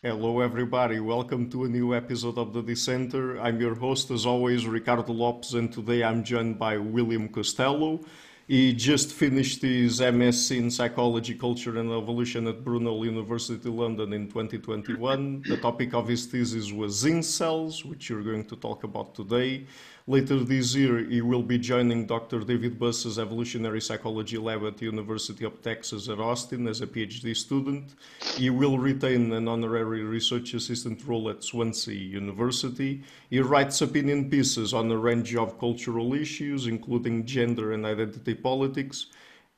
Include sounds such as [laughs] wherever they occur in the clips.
Hello, everybody. Welcome to a new episode of the Dissenter. I'm your host, as always, Ricardo Lopes, and today I'm joined by William Costello. He just finished his MSc in Psychology, Culture and Evolution at Brunel University London in 2021. The topic of his thesis was incels, which you're going to talk about today. Later this year, he will be joining Dr. David Buss's Evolutionary Psychology Lab at the University of Texas at Austin as a PhD student. He will retain an honorary research assistant role at Swansea University. He writes opinion pieces on a range of cultural issues, including gender and identity politics.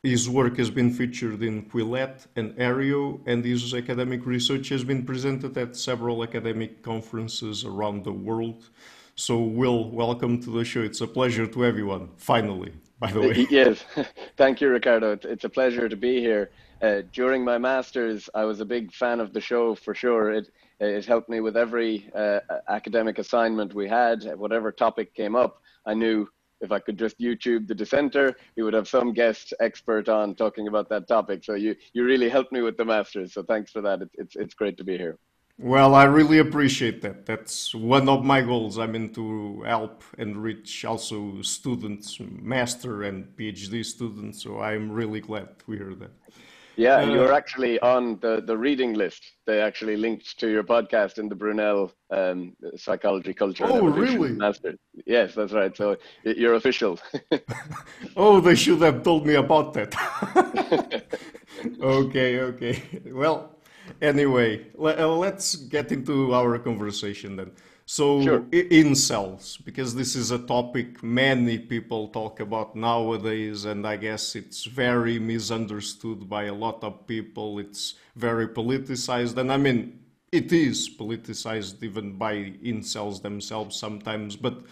His work has been featured in Quillette and Areo, and his academic research has been presented at several academic conferences around the world. So, Will, welcome to the show. It's a pleasure to everyone, finally, by the way. [laughs] Yes, [laughs] thank you, Ricardo. It's a pleasure to be here. Uh, during my master's, I was a big fan of the show for sure. It, it helped me with every uh, academic assignment we had, whatever topic came up. I knew if I could just YouTube the dissenter, you would have some guest expert on talking about that topic. So you, you really helped me with the masters. So thanks for that. It, it's, it's great to be here. Well, I really appreciate that. That's one of my goals. I mean, to help and reach also students, master and PhD students. So I'm really glad to hear that. Yeah, uh, you're actually on the, the reading list. They actually linked to your podcast in the Brunel um, Psychology Culture. Oh, really? Master. Yes, that's right. So you're official. [laughs] oh, they should have told me about that. [laughs] okay, okay. Well, anyway, let, us get into our conversation then. So, sure. incels, because this is a topic many people talk about nowadays, and I guess it's very misunderstood by a lot of people. It's very politicized, and I mean, it is politicized even by incels themselves sometimes. But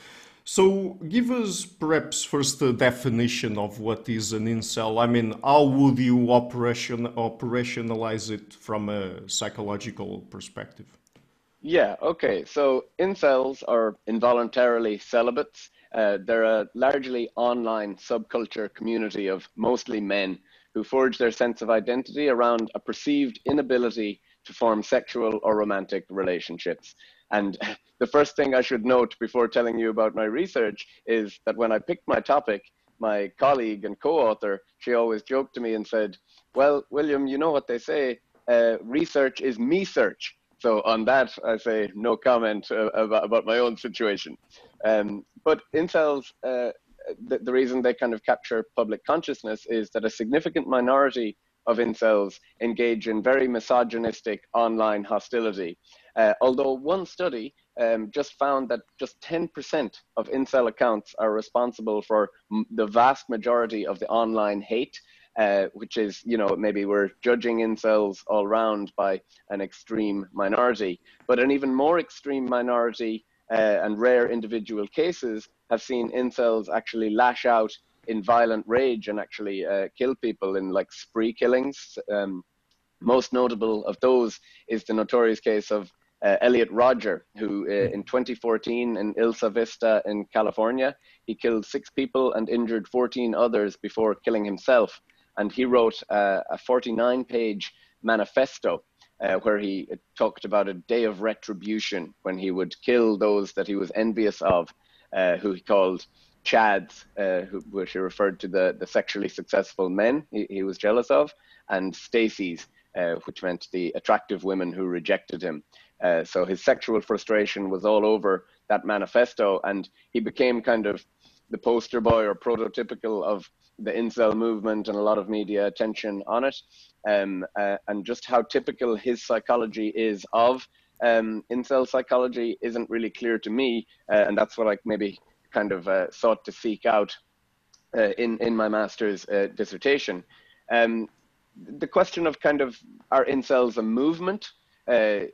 so, give us perhaps first a definition of what is an incel. I mean, how would you operation, operationalize it from a psychological perspective? Yeah, okay. So, incels are involuntarily celibates. Uh, they're a largely online subculture community of mostly men who forge their sense of identity around a perceived inability to form sexual or romantic relationships. And [laughs] the first thing I should note before telling you about my research is that when I picked my topic, my colleague and co-author, she always joked to me and said, well, William, you know what they say, uh, research is me search. So on that, I say no comment uh, about, about my own situation. Um, but incels, uh, the, the reason they kind of capture public consciousness is that a significant minority of incels engage in very misogynistic online hostility. Uh, although one study um, just found that just 10% of incel accounts are responsible for m- the vast majority of the online hate, uh, which is, you know, maybe we're judging incels all round by an extreme minority. But an even more extreme minority uh, and rare individual cases have seen incels actually lash out in violent rage and actually uh, kill people in like spree killings. Um, most notable of those is the notorious case of uh, Elliot Rodger, who uh, in 2014 in Isla Vista in California, he killed six people and injured 14 others before killing himself. And he wrote uh, a 49 page manifesto uh, where he talked about a day of retribution when he would kill those that he was envious of, uh, who he called Chads, uh, who, which he referred to the, the sexually successful men he, he was jealous of, and Stacy's, uh, which meant the attractive women who rejected him. Uh, so his sexual frustration was all over that manifesto, and he became kind of the poster boy or prototypical of the incel movement and a lot of media attention on it, um, uh, and just how typical his psychology is of um, incel psychology isn't really clear to me, uh, and that's what I maybe kind of uh, sought to seek out uh, in in my master's uh, dissertation. Um, the question of kind of are incels a movement? Uh,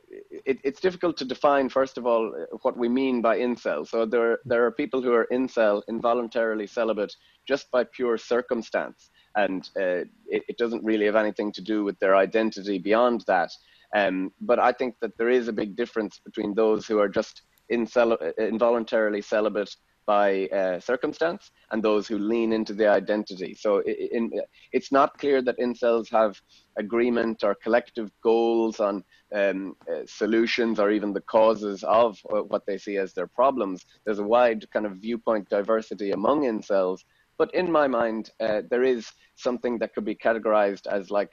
it, it's difficult to define, first of all, what we mean by incel. So there, there are people who are incel, involuntarily celibate, just by pure circumstance. And uh, it, it, doesn't really have anything to do with their identity beyond that. Um, but I think that there is a big difference between those who are just incel- involuntarily celibate by uh, circumstance and those who lean into the identity. So in, it's not clear that incels have agreement or collective goals on um, uh, solutions or even the causes of uh, what they see as their problems. There's a wide kind of viewpoint diversity among incels. But in my mind, uh, there is something that could be categorized as like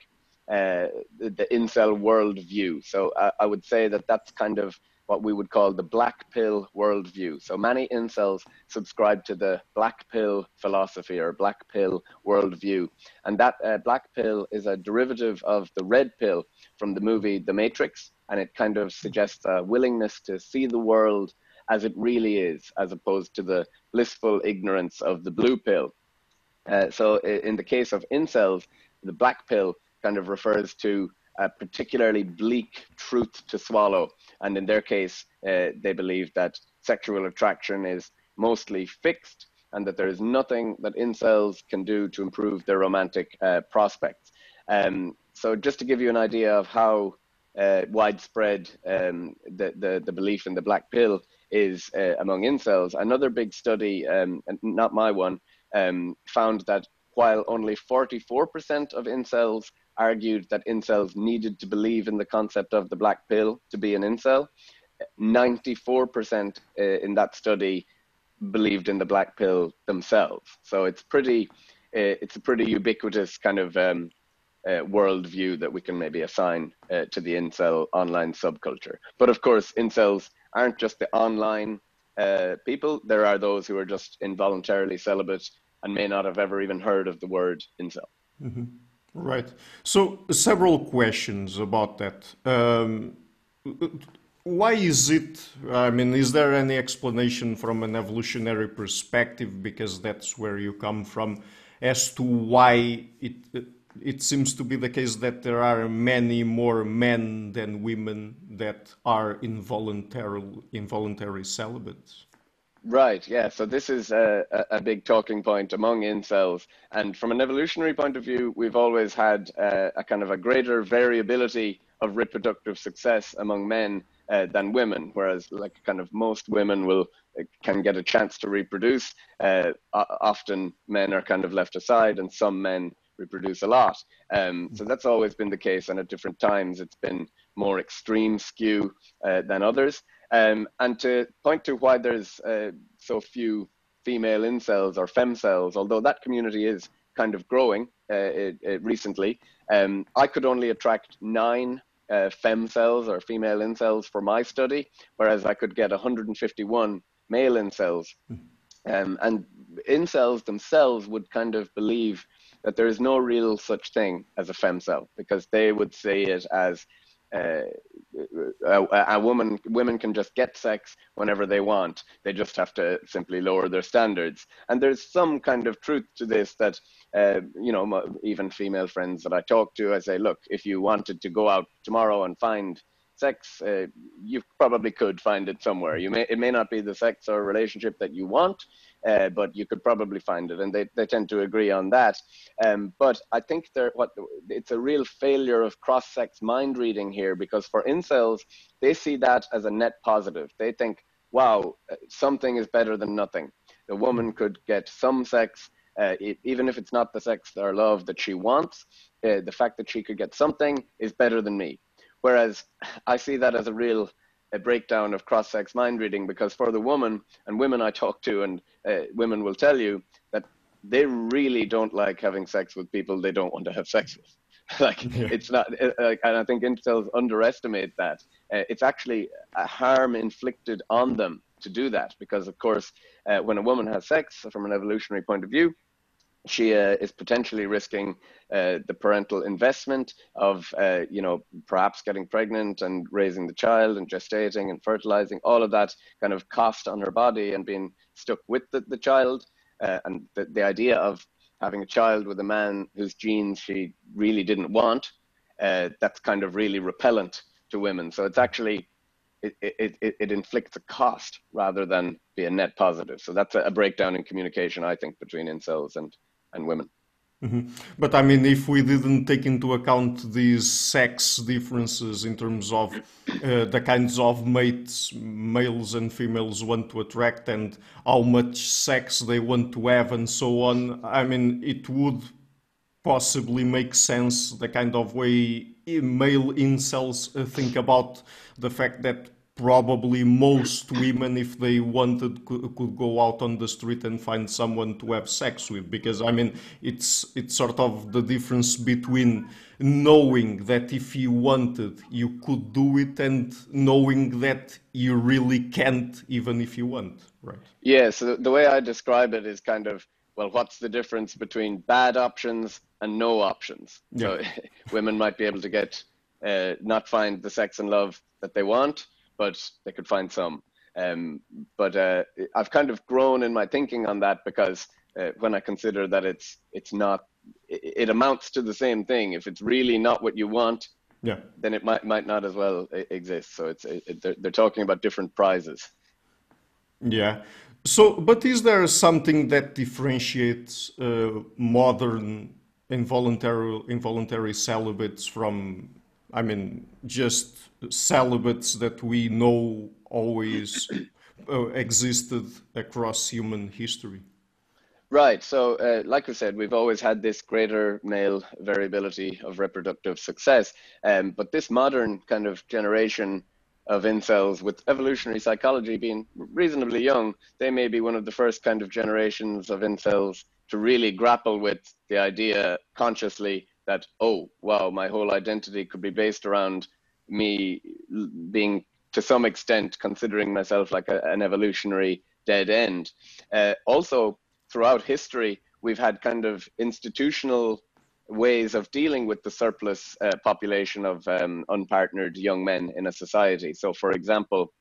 uh, the, the incel worldview. So I, I would say that that's kind of what we would call the black pill worldview. So many incels subscribe to the black pill philosophy or black pill worldview. And that uh, black pill is a derivative of the red pill from the movie The Matrix. And it kind of suggests a willingness to see the world as it really is, as opposed to the blissful ignorance of the blue pill. Uh, so in the case of incels, the black pill kind of refers to a particularly bleak truth to swallow. And in their case, uh, they believe that sexual attraction is mostly fixed and that there is nothing that incels can do to improve their romantic uh, prospects. Um, so, just to give you an idea of how uh, widespread um, the, the, the, belief in the black pill is uh, among incels, another big study, um, not my one, um, found that while only 44% of incels argued that incels needed to believe in the concept of the black pill to be an incel. 94% uh, in that study believed in the black pill themselves. So it's pretty, uh, it's a pretty ubiquitous kind of um, uh, worldview that we can maybe assign uh, to the incel online subculture. But of course, incels aren't just the online uh, people. There are those who are just involuntarily celibate and may not have ever even heard of the word incel. Mm-hmm. Right. So several questions about that. Um, why is it? I mean, is there any explanation from an evolutionary perspective? Because that's where you come from, as to why it it seems to be the case that there are many more men than women that are involuntary involuntary celibates. Right, yeah. So this is a, a big talking point among incels. And from an evolutionary point of view, we've always had a, a kind of a greater variability of reproductive success among men uh, than women, whereas like kind of most women will uh, can get a chance to reproduce. Uh, often men are kind of left aside, and some men reproduce a lot. Um, so that's always been the case, and at different times it's been more extreme skew uh, than others. Um, and to point to why there's uh, so few female incels or femcels, although that community is kind of growing uh, it, it recently, um, I could only attract nine uh, femcels or female incels for my study, whereas I could get 151 male incels. Hmm. Um, and incels themselves would kind of believe that there is no real such thing as a femcel because they would see it as uh, a, a, woman women can just get sex whenever they want. They just have to simply lower their standards. And there's some kind of truth to this that uh, you know even female friends that i talk to i say look if you wanted to go out tomorrow and find sex uh, you probably could find it somewhere you may it may not be the sex or relationship that you want uh, but you could probably find it, and they, they tend to agree on that. Um, but I think what it's a real failure of cross-sex mind reading here, because for incels, they see that as a net positive. They think, wow, uh, something is better than nothing. The woman could get some sex, uh, it, even if it's not the sex or love that she wants. Uh, the fact that she could get something is better than me. Whereas I see that as a real a breakdown of cross-sex mind reading because for the woman and women I talk to and uh, women will tell you that they really don't like having sex with people they don't want to have sex with. [laughs] like yeah. it's not, uh, and I think incels underestimate that. Uh, it's actually a harm inflicted on them to do that because, of course, uh, when a woman has sex, from an evolutionary point of view, she uh, is potentially risking uh, the parental investment of, uh, you know, perhaps getting pregnant and raising the child and gestating and fertilizing, all of that kind of cost on her body and being stuck with the, the child. Uh, and the, the idea of having a child with a man whose genes she really didn't want, uh, that's kind of really repellent to women. So it's actually, it, it, it, it inflicts a cost rather than be a net positive. So that's a, a breakdown in communication, I think, between incels and and women. Mm-hmm. But I mean, if we didn't take into account these sex differences in terms of uh, the kinds of mates males and females want to attract and how much sex they want to have and so on, I mean, it would possibly make sense the kind of way male incels uh, think about the fact that probably most women, if they wanted, could, could, go out on the street and find someone to have sex with. Because I mean, it's it's sort of the difference between knowing that if you wanted, you could do it, and knowing that you really can't, even if you want. Right. Yeah. So the way I describe it is kind of well, what's the difference between bad options and no options? Yeah. So [laughs] women might be able to get uh, not find the sex and love that they want but they could find some. Um, but uh, I've kind of grown in my thinking on that because uh, when I consider that it's it's not it, it, amounts to the same thing. If it's really not what you want, yeah, then it might might not as well exist. So it's it, they're, they're talking about different prizes. Yeah. So, but is there something that differentiates uh, modern involuntary involuntary celibates from I mean, just celibates that we know always uh, existed across human history. Right. So, uh, like I said, we've always had this greater male variability of reproductive success. Um, but this modern kind of generation of incels, with evolutionary psychology being reasonably young, they may be one of the first kind of generations of incels to really grapple with the idea consciously that oh wow my whole identity could be based around me being to some extent considering myself like a, an evolutionary dead end. Uh, also throughout history we've had kind of institutional ways of dealing with the surplus uh, population of um, unpartnered young men in a society. So for example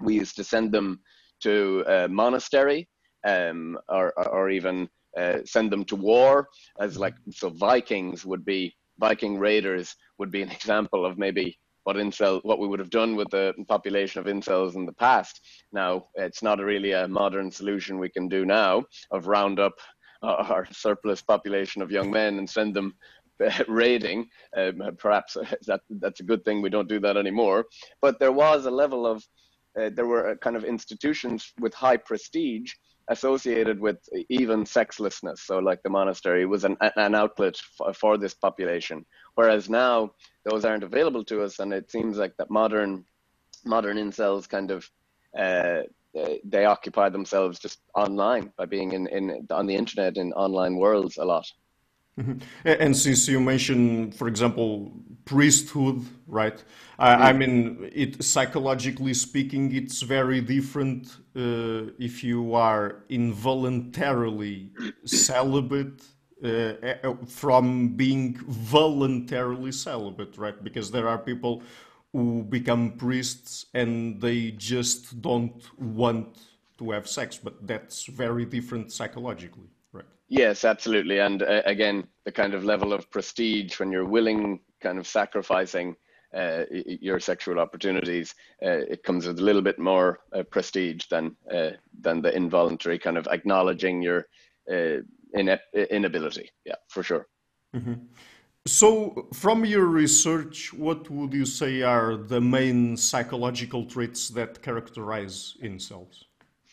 we used to send them to a monastery um, or, or even uh, send them to war as like so Vikings would be Viking raiders would be an [laughs] example of maybe what incel what we would have done with the population of incels in the past. Now it's not a really a modern solution we can do now of round up [laughs] our surplus population of young men and send them [laughs] raiding. Um, perhaps that that's a good thing we don't do that anymore. But there was a level of uh, there were kind of institutions with high prestige associated with even sexlessness. So, like the monastery was an, an outlet for, for this population, whereas now those aren't available to us, and it seems like that modern modern incels kind of uh, they occupy themselves just online by being in, in on the internet in online worlds a lot. Mm-hmm. And since you mentioned, for example, priesthood, right? I, I mean, it psychologically speaking, it's very different uh, if you are involuntarily celibate uh, uh, from being voluntarily celibate, right? Because there are people who become priests and they just don't want to have sex, but that's very different psychologically. Yes, absolutely. And uh, again, the kind of level of prestige when you're willing, kind of sacrificing uh, your sexual opportunities, uh, it comes with a little bit more uh, prestige than uh, than the involuntary kind of acknowledging your uh, inability. Yeah, for sure. Mm-hmm. So, from your research, what would you say are the main psychological traits that characterize incels?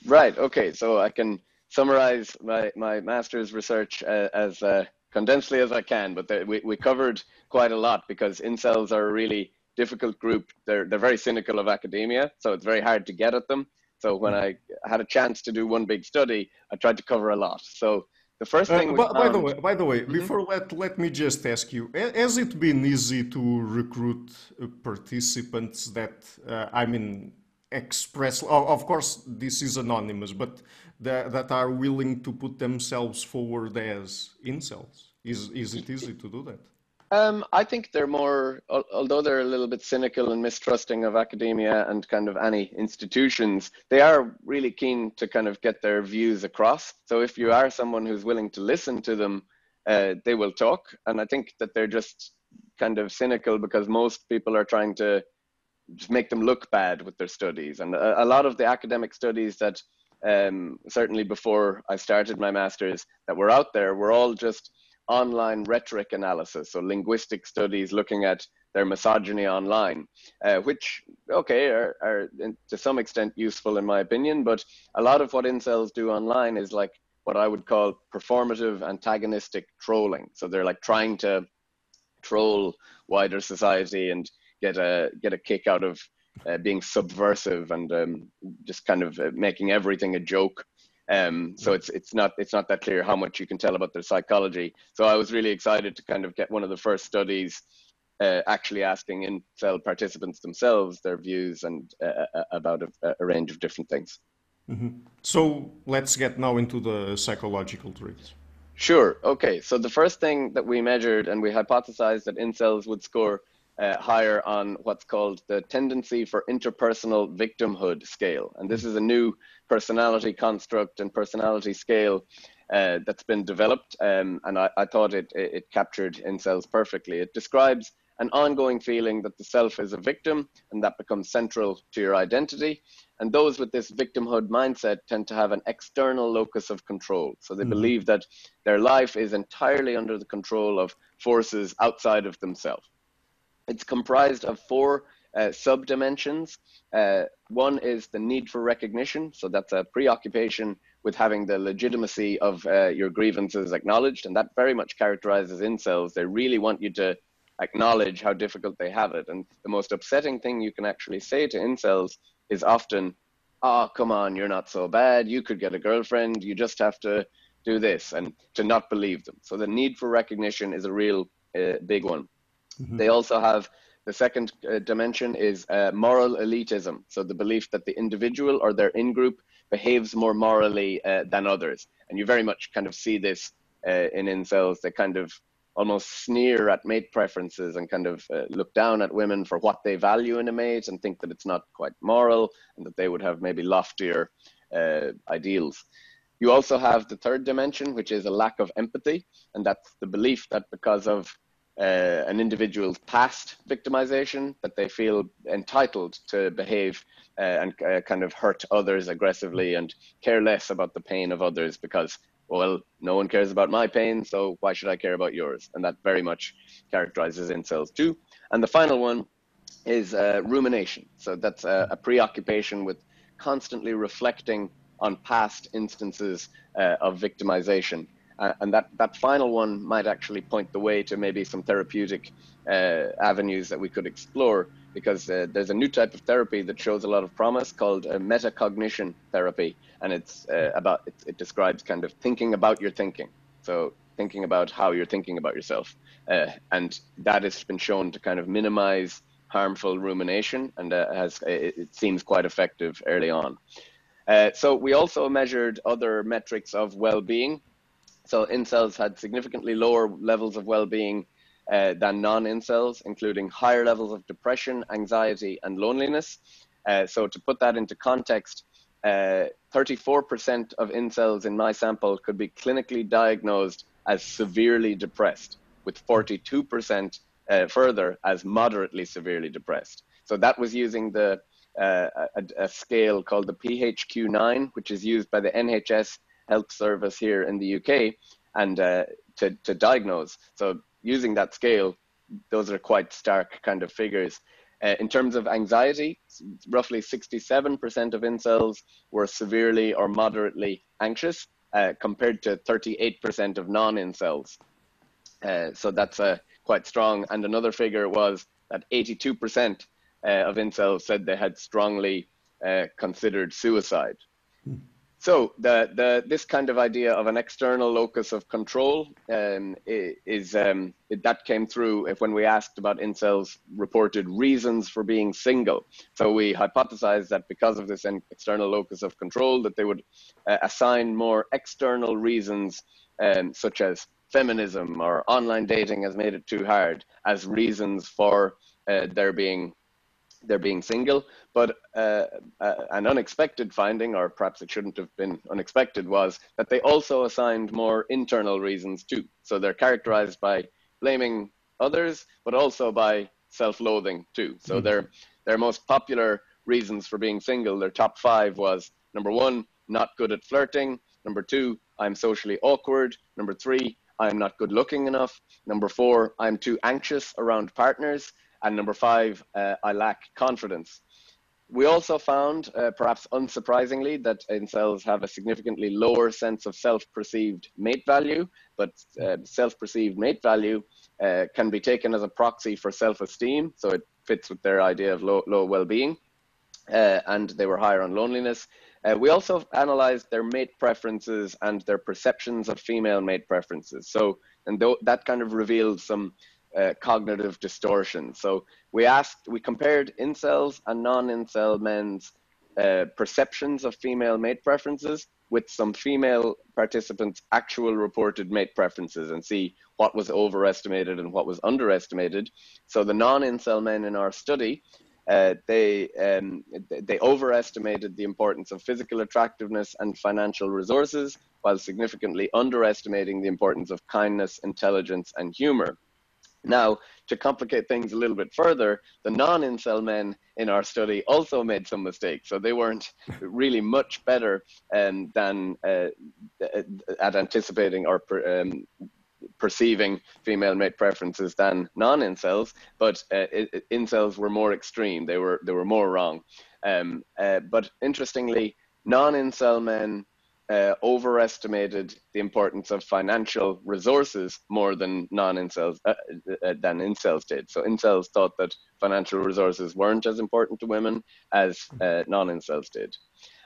Right. Okay. So I can summarize my, my master's research uh, as uh, condensedly as I can, but we, we covered quite a lot because incels are a really difficult group. They're, they're very cynical of academia, so it's very hard to get at them. So when I had a chance to do one big study, I tried to cover a lot. So the first uh, thing. Uh, by, found... by, the way, by the way, mm-hmm. before let let me just ask you: Has it been easy to recruit uh, participants that uh, I mean express? Of course, this is anonymous, but that, that are willing to put themselves forward as incels? Is, is it easy to do that? Um, I think they're more, although they're a little bit cynical and mistrusting of academia and kind of any institutions, they are really keen to kind of get their views across. So if you are someone who's willing to listen to them, uh, they will talk. And I think that they're just kind of cynical because most people are trying to make them look bad with their studies. And a, a lot of the academic studies that um, certainly before I started my master's that were out there were all just online rhetoric analysis, so linguistic studies looking at their misogyny online, uh, which, okay, are, are to some extent useful in my opinion, but a lot of what incels do online is like what I would call performative antagonistic trolling. So they're like trying to troll wider society and get a get a kick out of uh, being subversive and um, just kind of uh, making everything a joke. Um, so it's it's not it's not that clear how much you can tell about their psychology. So I was really excited to kind of get one of the first studies uh, actually asking incel participants themselves their views and uh, uh, about a, a, range of different things. Mm-hmm. So let's get now into the psychological traits. Sure. Okay. So the first thing that we measured and we hypothesized that incels would score uh, higher on what's called the tendency for interpersonal victimhood scale. And this is a new personality construct and personality scale uh, that's been developed. Um, and I, I thought it, it, captured incels perfectly. It describes an ongoing feeling that the self is a victim and that becomes central to your identity. And those with this victimhood mindset tend to have an external locus of control. So they mm-hmm. believe that their life is entirely under the control of forces outside of themselves. It's comprised of four uh, sub dimensions. Uh, one is the need for recognition. So that's a preoccupation with having the legitimacy of uh, your grievances acknowledged. And that very much characterizes incels. They really want you to acknowledge how difficult they have it. And the most upsetting thing you can actually say to incels is often, oh, come on, you're not so bad. You could get a girlfriend. You just have to do this and to not believe them. So the need for recognition is a real uh, big one. Mm-hmm. They also have the second uh, dimension is uh, moral elitism. So the belief that the individual or their in group behaves more morally uh, than others. And you very much kind of see this uh, in incels. They kind of almost sneer at mate preferences and kind of uh, look down at women for what they value in a mate and think that it's not quite moral and that they would have maybe loftier uh, ideals. You also have the third dimension, which is a lack of empathy. And that's the belief that because of uh, an individual's past victimization that they feel entitled to behave uh, and uh, kind of hurt others aggressively and care less about the pain of others because well no one cares about my pain so why should i care about yours? And that very much characterizes incels too. And the final one is uh, rumination. So that's a, a, preoccupation with constantly reflecting on past instances uh, of victimization uh, and that, that final one might actually point the way to maybe some therapeutic uh, avenues that we could explore because uh, there's a new type of therapy that shows a lot of promise called uh, metacognition therapy. And it's uh, about, it, it, describes kind of thinking about your thinking. So thinking about how you're thinking about yourself. Uh, and that has been shown to kind of minimize harmful rumination and has, it, it, seems quite effective early on. so we also measured other metrics of well-being so incels had significantly lower levels of well-being uh, than non-incels, including higher levels of depression, anxiety, and loneliness. Uh, so to put that into context, 34% uh, of incels in my sample could be clinically diagnosed as severely depressed, with 42% uh, further as moderately severely depressed. So that was using the uh, a, a, scale called the PHQ-9, which is used by the NHS health service here in the UK and uh, to, to diagnose. So using that scale, those are quite stark kind of figures. Uh, in terms of anxiety, roughly 67% of incels were severely or moderately anxious, uh, compared to 38% of non-incels. Uh, so that's uh, quite strong. And another figure was that 82% uh, of incels said they had strongly uh, considered suicide. Hmm. So the, the, this kind of idea of an external locus of control um, is um, that came through when we asked about incels reported reasons for being single. So we hypothesized that because of this external locus of control, that they would uh, assign more external reasons, um, such as feminism or online dating has made it too hard, as reasons for uh, there being they're being single. But uh, uh, an unexpected finding, or perhaps it shouldn't have been unexpected, was that they also assigned more internal reasons too. So they're characterized by blaming others, but also by self-loathing too. So mm-hmm. their their most popular reasons for being single, their top five was number one, not good at flirting. Number two, I'm socially awkward. Number three, I'm not good looking enough. Number four, I'm too anxious around partners. And number five, uh, I lack confidence. We also found, uh, perhaps unsurprisingly, that incels have a significantly lower sense of self-perceived mate value, but uh, self-perceived mate value uh, can be taken as a proxy for self-esteem, so it fits with their idea of low, low well-being, uh, and they were higher on loneliness. Uh, we also analyzed their mate preferences and their perceptions of female mate preferences. So, and th that kind of revealed some uh, cognitive distortion. So we asked, we compared incels and non-incel men's uh, perceptions of female mate preferences with some female participants' actual reported mate preferences and see what was overestimated and what was underestimated. So the non-incel men in our study, uh, they um, they overestimated the importance of physical attractiveness and financial resources, while significantly underestimating the importance of kindness, intelligence, and humor. Now, to complicate things a little bit further, the non-incel men in our study also made some mistakes. So they weren't [laughs] really much better um, than uh, at anticipating or per, um, perceiving female mate preferences than non-incels, but uh, it, incels were more extreme. They were they were more wrong. Um, uh, but interestingly, non-incel men uh, overestimated the importance of financial resources more than non-incels uh, uh, uh, than incels did. So incels thought that financial resources weren't as important to women as uh, non-incels did.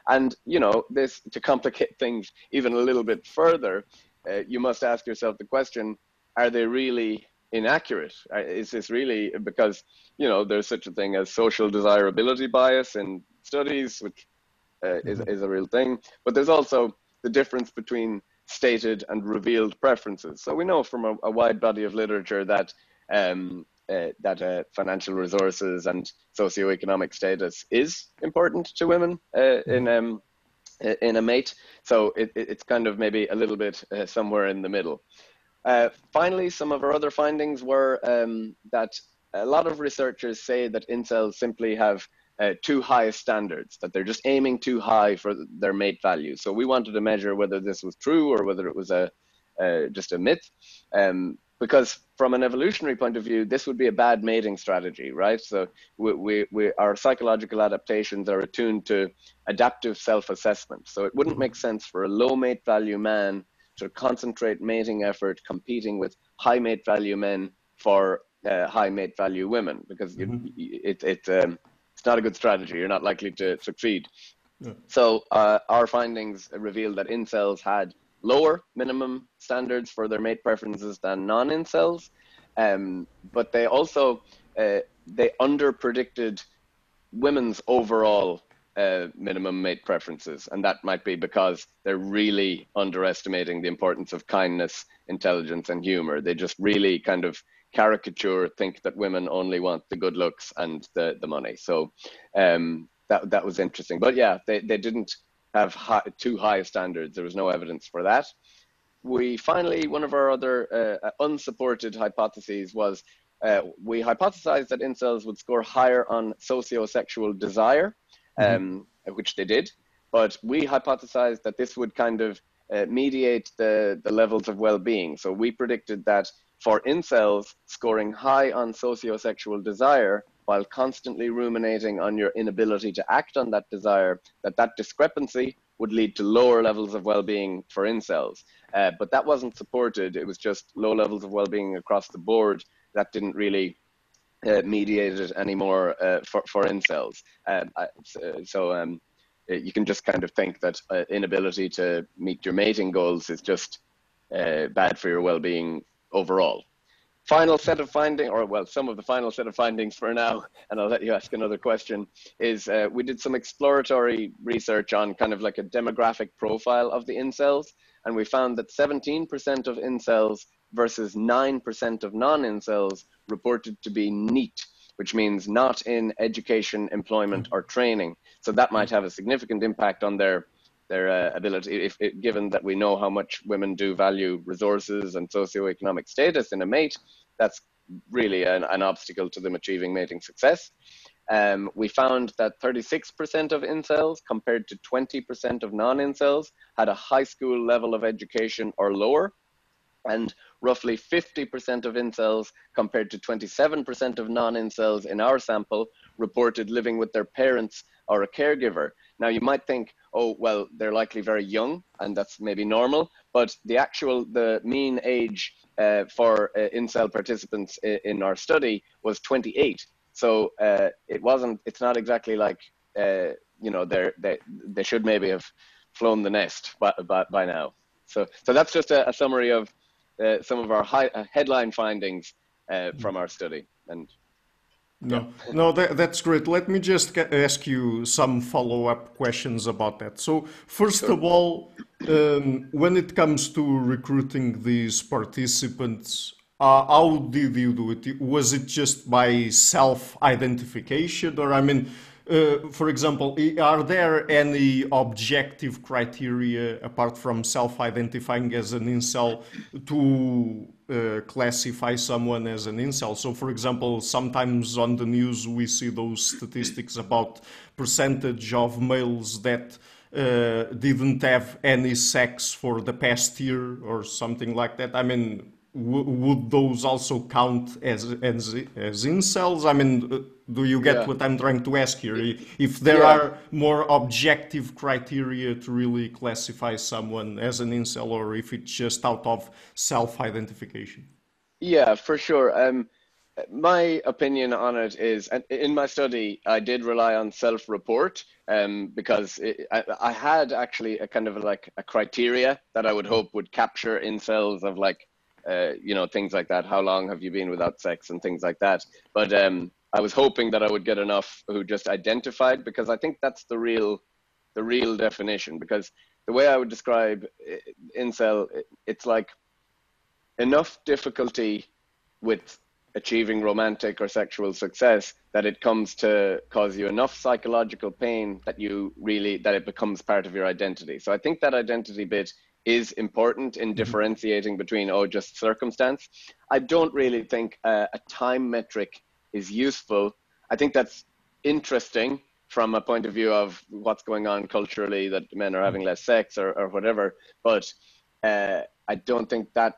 And you know, this to complicate [laughs] things even a little bit further, uh, you must ask yourself the question: Are they really inaccurate? Is this really because you know there's such a thing as social desirability bias in studies, which uh, is, mm-hmm. is a real thing. But there's also the difference between stated and revealed preferences. So we know from a, a wide body of literature that um, uh, that uh, financial resources and socioeconomic status is important to women uh, mm-hmm. in um, in a mate. So it, it's kind of maybe a little bit uh, somewhere in the middle. Uh, finally, some of our other findings were um, that a lot of researchers say that incels simply have uh, too high standards, that they're just aiming too high for their mate value. So we wanted to measure whether this was true or whether it was a uh, just a myth. Um, because from an evolutionary point of view, this would be a bad mating strategy, right? So we, we, we, our psychological adaptations are attuned to adaptive self-assessment. So it wouldn't make sense for a low mate value man to concentrate mating effort competing with high mate value men for uh, high mate value women because mm-hmm. it, it, it um, not a good strategy. You're not likely to succeed. Yeah. So uh, our findings revealed that incels had lower minimum standards for their mate preferences than non-incels, um, but they also uh, they under predicted women's overall uh, minimum mate preferences, and that might be because they're really underestimating the importance of kindness, intelligence, and humor. They just really kind of caricature think that women only want the good looks and the, the money. So um, that, that was interesting. But yeah, they, they didn't have high, too high standards. There was no evidence for that. We finally, one of our other uh, unsupported hypotheses was uh, we hypothesized that incels would score higher on sociosexual desire, mm-hmm. um, which they did. But we hypothesized that this would kind of uh, mediate the, the levels of well-being. So we predicted that for incels, scoring high on sociosexual desire while constantly ruminating on your inability to act on that desire, that that discrepancy would lead to lower levels of well-being for incels. Uh, but that wasn't supported. It was just low levels of well-being across the board. That didn't really uh, mediate it anymore uh, for, for incels. Um, so um, you can just kind of think that uh, inability to meet your mating goals is just uh, bad for your well-being overall. Final set of findings, or well, some of the final set of findings for now, and I'll let you ask another question, is uh, we did some exploratory research on kind of like a demographic profile of the incels, and we found that 17% of incels versus 9% of non-incels reported to be NEET, which means not in education, employment, or training. So that might have a significant impact on their their uh, ability, if, if, given that we know how much women do value resources and socioeconomic status in a mate, that's really an, an obstacle to them achieving mating success. Um, we found that 36% of incels compared to 20% of non-incels had a high school level of education or lower. And roughly 50% of incels, compared to 27% of non incels in our sample, reported living with their parents or a caregiver. Now, you might think, oh, well, they're likely very young, and that's maybe normal, but the actual, the mean age uh, for uh, incel participants in our study was 28. So uh, it wasn't, it's not exactly like, uh, you know, they're, they, they should maybe have flown the nest by, by, by now. So, so that's just a, a summary of uh, some of our high, uh, headline findings from our study. And no, no, that, that's great. Let me just ask you some follow-up questions about that. So, first sure. of all, um, when it comes to recruiting these participants, uh, how did you do it? Was it just by self-identification, or I mean, uh, for example, are there any objective criteria apart from self-identifying as an incel to uh, classify someone as an incel? So, for example, sometimes on the news we see those statistics about percentage of males that uh, didn't have any sex for the past year or something like that. I mean, would those also count as as as incels? I mean, uh, do you get yeah. what I'm trying to ask here? If there yeah. are more objective criteria to really classify someone as an incel, or if it's just out of self-identification? Yeah, for sure. Um, my opinion on it is, in my study, I did rely on self-report um, because it, I, I, had actually a kind of like a criteria that I would hope would capture incels of like uh, you know, things like that. How long have you been without sex and things like that. But um, I was hoping that I would get enough who just identified because I think that's the real, the real definition. Because the way I would describe uh, incel, it's like enough difficulty with achieving romantic or sexual success that it comes to cause you enough psychological pain that you really that it becomes part of your identity so i think that identity bit is important in mm-hmm. differentiating between oh just circumstance. I don't really think uh, a time metric is useful. I think that's interesting from a point of view of what's going on culturally that men are having less sex or, or whatever but uh, i don't think that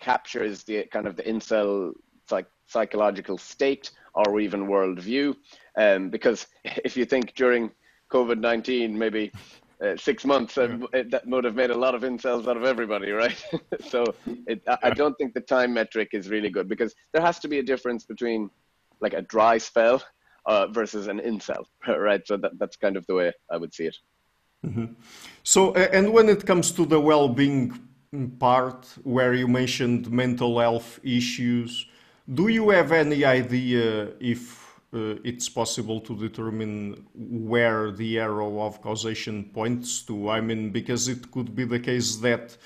captures the kind of the incel like psychological state or even worldview. Um, because [laughs] if you think during covid-19 maybe uh, six months, yeah. that would have made a lot of incels out of everybody, right? [laughs] so it, I, I don't think the time metric is really good because there has to be a difference between like a dry spell uh, versus an incel, [laughs] right? So that, that's kind of the way I would see it. Mm-hmm. So, and when it comes to the well-being part, where you mentioned mental health issues, do you have any idea if uh, it's possible to determine where the arrow of causation points to. I mean, because it could be the case that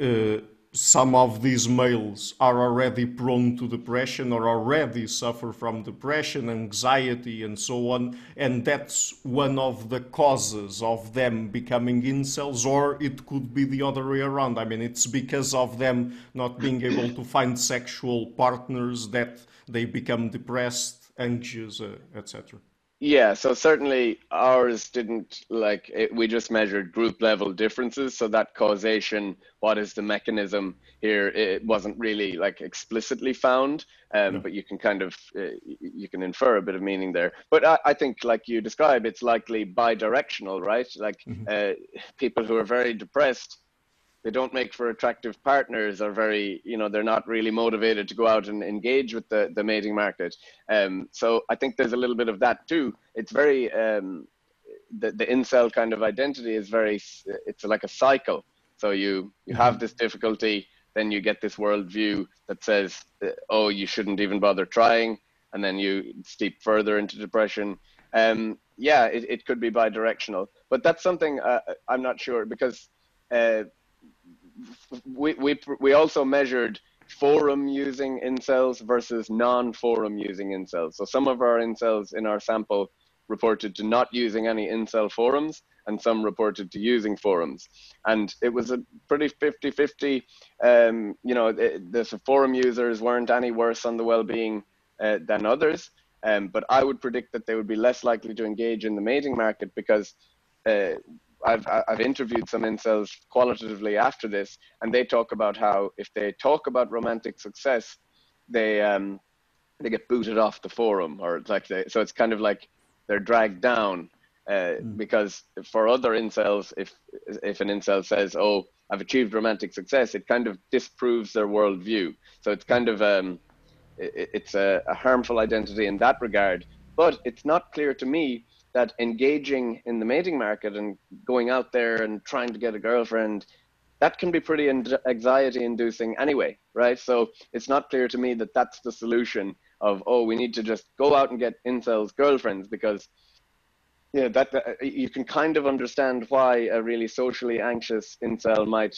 uh, some of these males are already prone to depression or already suffer from depression, anxiety, and so on, and that's one of the causes of them becoming incels, or it could be the other way around. I mean, it's because of them not being able to find sexual partners that they become depressed anxious, uh, etc. Yeah, so certainly ours didn't like it, we just measured group level differences. So that causation, what is the mechanism here? It wasn't really like explicitly found, um, but you can kind of uh, you can infer a bit of meaning there. But I, I think, like you describe, it's likely bi-directional, right? Like mm-hmm. uh, people who are very depressed they don't make for attractive partners are very you know they're not really motivated to go out and engage with the, the mating market. Um, so i think there's a little bit of that too. It's very um, the, the incel kind of identity is very it's like a cycle. So you you have mm-hmm. this difficulty then you get this worldview that says oh you shouldn't even bother trying and then you steep further into depression. Um, yeah it, it could be bi-directional but that's something uh, i'm not sure because uh, we, we, we also measured forum using incels versus non-forum using incels. So some of our incels in our sample reported to not using any incel forums and some reported to using forums. And it was a pretty 50-50. Um, you know, the, the, forum users weren't any worse on the well-being uh, than others. Um, but I would predict that they would be less likely to engage in the mating market because uh, I've I've interviewed some incels qualitatively after this, and they talk about how if they talk about romantic success, they um they get booted off the forum, or it's like they, so it's kind of like they're dragged down uh, mm. because for other incels, if if an incel says, "Oh, I've achieved romantic success," it kind of disproves their worldview. So it's kind of um, it, it's a, a harmful identity in that regard. But it's not clear to me that engaging in the mating market and going out there and trying to get a girlfriend that can be pretty anxiety inducing anyway right? So it's not clear to me that that's the solution of oh we need to just go out and get incels girlfriends because yeah that, that you can kind of understand why a really socially anxious incel might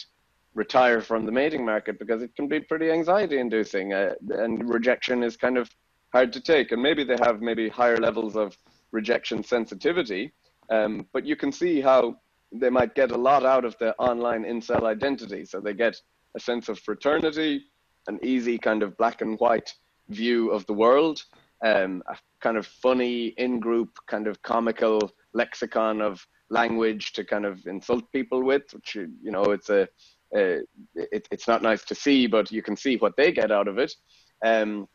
retire from the mating market because it can be pretty anxiety inducing uh, and rejection is kind of hard to take. And maybe they have maybe higher levels of rejection sensitivity um, but you can see how they might get a lot out of the online incel identity so they get a sense of fraternity an easy kind of black and white view of the world um, a kind of funny in-group kind of comical lexicon of language to kind of insult people with which you know it's a uh, it, it's not nice to see, but you can see what they get out of it. Um,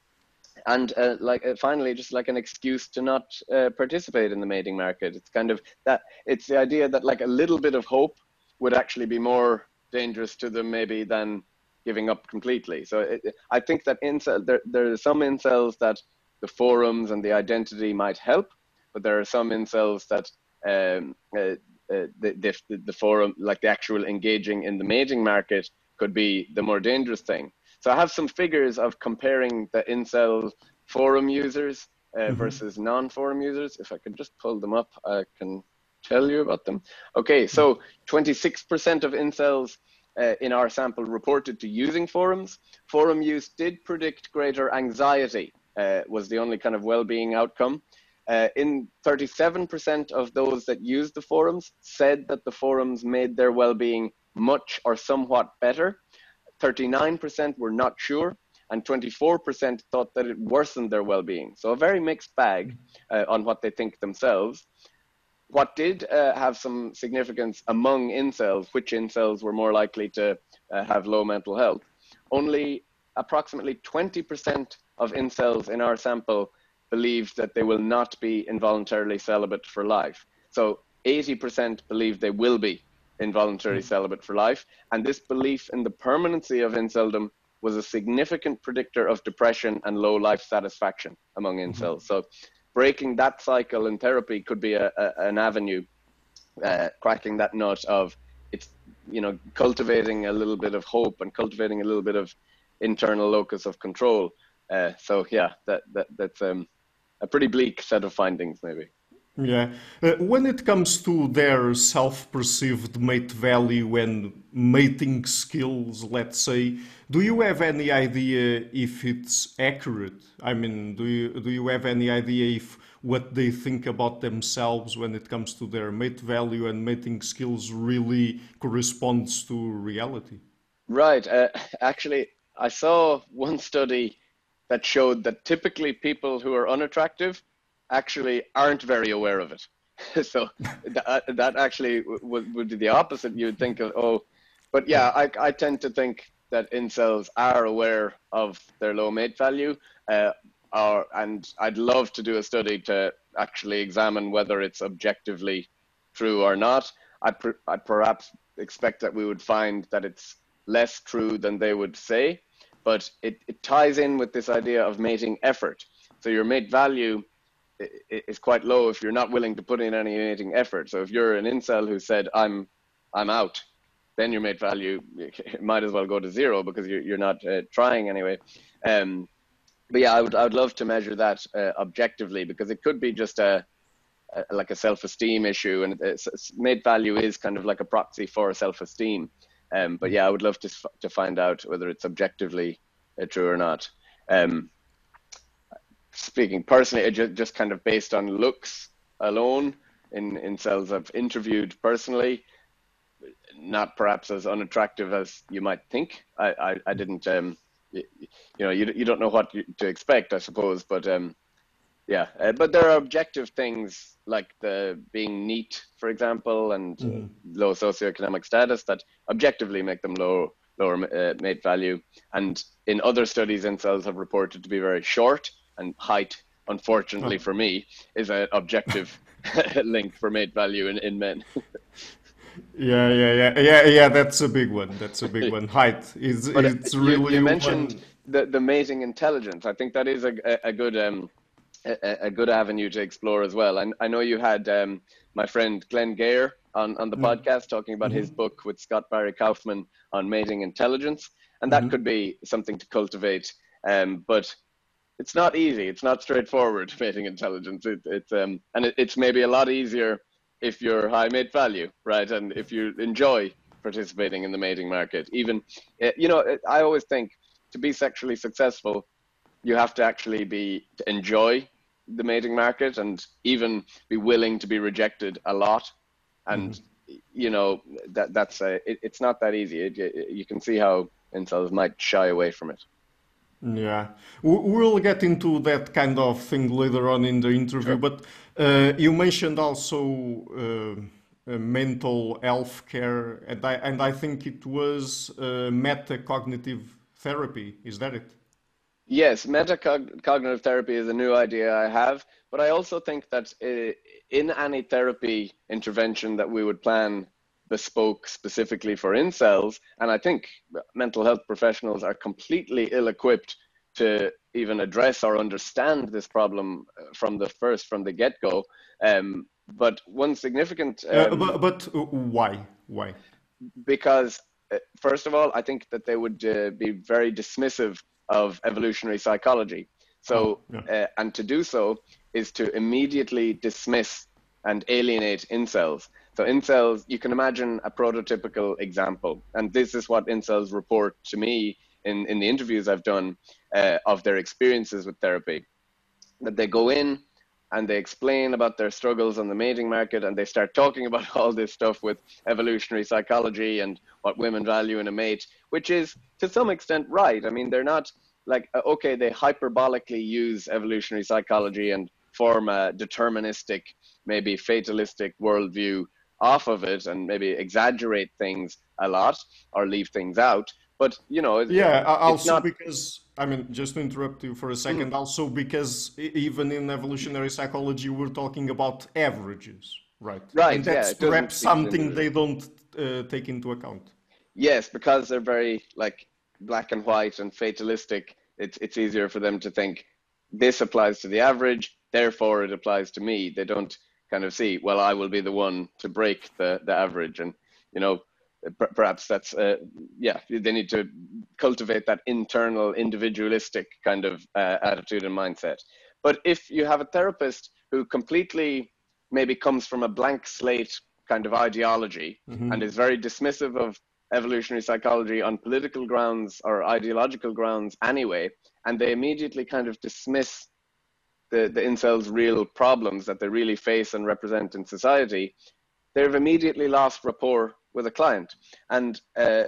and uh, like uh, finally, just like an excuse to not uh, participate in the mating market. It's kind of that. It's the idea that like a little bit of hope would actually be more dangerous to them maybe than giving up completely. So it, I think that incel there there are some incels that the forums and the identity might help, but there are some incels that um, uh, uh, the, the, the forum, like the actual engaging in the mating market, could be the more dangerous thing. So I have some figures of comparing the incel forum users uh, mm-hmm. versus non-forum users. If I could just pull them up, I can tell you about them. Okay, so 26% of incels uh, in our sample reported to using forums. Forum use did predict greater anxiety, uh, was the only kind of well-being outcome. Uh, in 37% of those that used the forums said that the forums made their well-being much or somewhat better. 39% were not sure, and 24% thought that it worsened their well-being. So a very mixed bag uh, on what they think themselves. What did uh, have some significance among incels, which incels were more likely to uh, have low mental health? Only approximately 20% of incels in our sample believe that they will not be involuntarily celibate for life. So 80% believe they will be involuntarily mm. celibate for life. And this belief in the permanency of inceldom was a significant predictor of depression and low life satisfaction among mm-hmm. incels. So breaking that cycle in therapy could be a, a, an avenue, uh, cracking that nut of it's, you know, cultivating a little bit of hope and cultivating a little bit of internal locus of control. Uh, so yeah, that, that that's um, a pretty bleak set of findings, maybe. Yeah. Uh, when it comes to their self perceived mate value and mating skills, let's say, do you have any idea if it's accurate? I mean, do you, do you have any idea if what they think about themselves when it comes to their mate value and mating skills really corresponds to reality? Right. Uh, actually, I saw one study that showed that typically people who are unattractive actually aren't very aware of it. [laughs] so that, that actually would, would be the opposite. You would think of, oh, but yeah, I, I tend to think that incels are aware of their low mate value. Uh, or, and I'd love to do a study to actually examine whether it's objectively true or not. I'd, I'd perhaps expect that we would find that it's less true than they would say but it, it ties in with this idea of mating effort. So your mate value is quite low if you're not willing to put in any mating effort. So if you're an incel who said I'm I'm out, then your mate value [laughs] might as well go to zero because you're you're not uh, trying anyway. Um, but yeah, I would I would love to measure that uh, objectively because it could be just a, a like a self-esteem issue, and mate value is kind of like a proxy for self-esteem. Um, but yeah, I would love to to find out whether it's objectively uh, true or not. Um, speaking personally, just just kind of based on looks alone, in incels I've interviewed personally, not perhaps as unattractive as you might think. I I, I didn't um, you, you, know you you don't know what to expect, I suppose, but um, yeah, uh, but there are objective things like the being NEET, for example, and mm-hmm. low socioeconomic status that objectively make them low lower uh, mate value. And in other studies, incels have reported to be very short, and height, unfortunately oh. for me, is an objective [laughs] [laughs] link for mate value in, in men. [laughs] yeah, yeah, yeah, yeah, yeah. That's a big one. That's a big one. Height is it's really. You, you mentioned one... the the mating intelligence. I think that is a a, a good um a, a, good avenue to explore as well. And I know you had um, my friend Glenn Geher on, on the mm. podcast talking about mm-hmm. his book with Scott Barry Kaufman on mating intelligence, and that mm-hmm. could be something to cultivate. Um, but it's not easy. It's not straightforward [laughs] mating intelligence. It, it's um, and it, it's maybe a lot easier if you're high mate value, right? And if you enjoy participating in the mating market, even eh, you know, I always think to be sexually successful, you have to actually be to enjoy the mating market and even be willing to be rejected a lot and mm-hmm. you know that that's a it, it's not that easy you can see how incels might shy away from it yeah. We'll get into that kind of thing later on in the interview sure. but uh, you mentioned also uh, uh, mental health care and I, and I think it was uh, metacognitive therapy. Is that it? Yes, metacognitive therapy is a new idea I have, but I also think that uh, in any therapy intervention that we would plan bespoke specifically for incels, and I think mental health professionals are completely ill equipped to even address or understand this problem uh, from the first, from the get go. Um, but one significant. Um, uh, but, but why? Why? Because, uh, first of all, I think that they would uh, be very dismissive of evolutionary psychology. So, oh, yeah. uh, and to do so is to immediately dismiss and alienate incels. So, incels, you can imagine a prototypical example, and this is what incels report to me in, in the interviews I've done uh, of their experiences with therapy. That they go in and they explain about their struggles on the mating market and they start talking [laughs] about all this stuff with evolutionary psychology and what women value in a mate, which is to some extent right. I mean, they're not like, uh, okay, they hyperbolically use evolutionary psychology and form a deterministic, maybe fatalistic worldview off of it and maybe exaggerate things a lot or leave things out. But, you know, yeah, also not... because I mean, just to interrupt you for a 2nd mm. also because even in evolutionary psychology, we're talking about averages, right? Right. And that's yeah, perhaps something they don't uh, take into account. Yes, because they're very like black and white and fatalistic. It's it's easier for them to think this applies to the average, therefore it applies to me. They don't kind of see, well, I will be the one to break the the average, and you know perhaps that's uh, yeah they need to cultivate that internal individualistic kind of uh, attitude and mindset but if you have a therapist who completely maybe comes from a blank slate kind of ideology mm-hmm. and is very dismissive of evolutionary psychology on political grounds or ideological grounds anyway and they immediately kind of dismiss the, the incels real problems that they really face and represent in society they've immediately lost rapport with a client. And uh,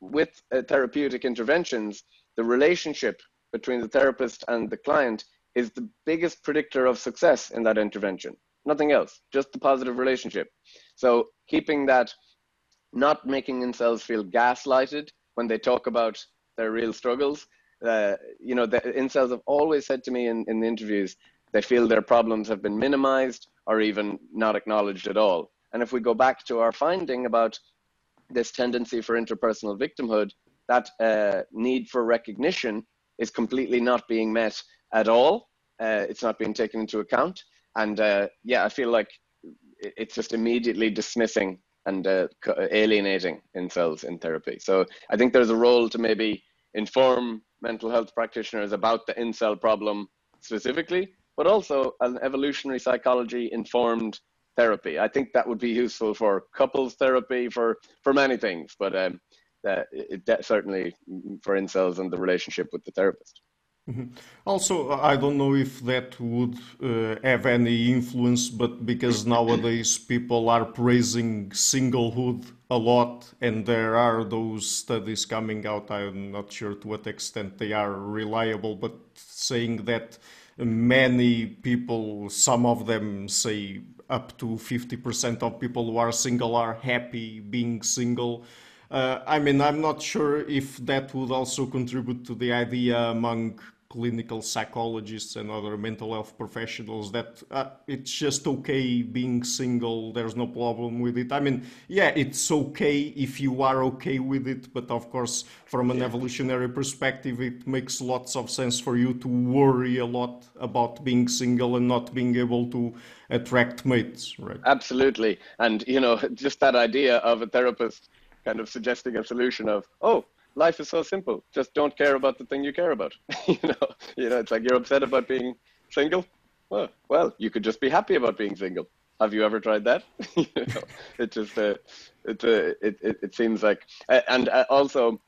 with uh, therapeutic interventions, the relationship between the therapist and the client is the biggest predictor of success in that intervention. Nothing else, just the positive relationship. So keeping that, not making incels feel gaslighted when they talk about their real struggles. Uh, you know, the incels have always said to me in, in the interviews, they feel their problems have been minimized or even not acknowledged at all. And if we go back to our finding about this tendency for interpersonal victimhood, that uh, need for recognition is completely not being met at all. Uh, it's not being taken into account. And uh, yeah, I feel like it's just immediately dismissing and uh, alienating incels in therapy. So I think there's a role to maybe inform mental health practitioners about the incel problem specifically, but also an evolutionary psychology informed therapy. I think that would be useful for couples therapy, for for many things, but um, that, it, that certainly for incels and the relationship with the therapist. Mm-hmm. Also, I don't know if that would uh, have any influence, but because nowadays [clears throat] people are praising singlehood a lot, and there are those studies coming out. I'm not sure to what extent they are reliable, but saying that many people, some of them say up to 50% of people who are single are happy being single. Uh, I mean, I'm not sure if that would also contribute to the idea among clinical psychologists and other mental health professionals that uh, it's just okay being single there's no problem with it. I mean yeah it's okay if you are okay with it but of course from an yeah. evolutionary perspective it makes lots of sense for you to worry a lot about being single and not being able to attract mates right? Absolutely. And you know [laughs] just that idea of a therapist kind of suggesting a solution of oh life is so simple. Just don't care about the thing you care about. [laughs] you know, you know, it's like you're upset about being single. Well, well, you could just be happy about being single. Have you ever tried that? [laughs] you know, it just uh, it, uh, it, it it seems like, and uh, also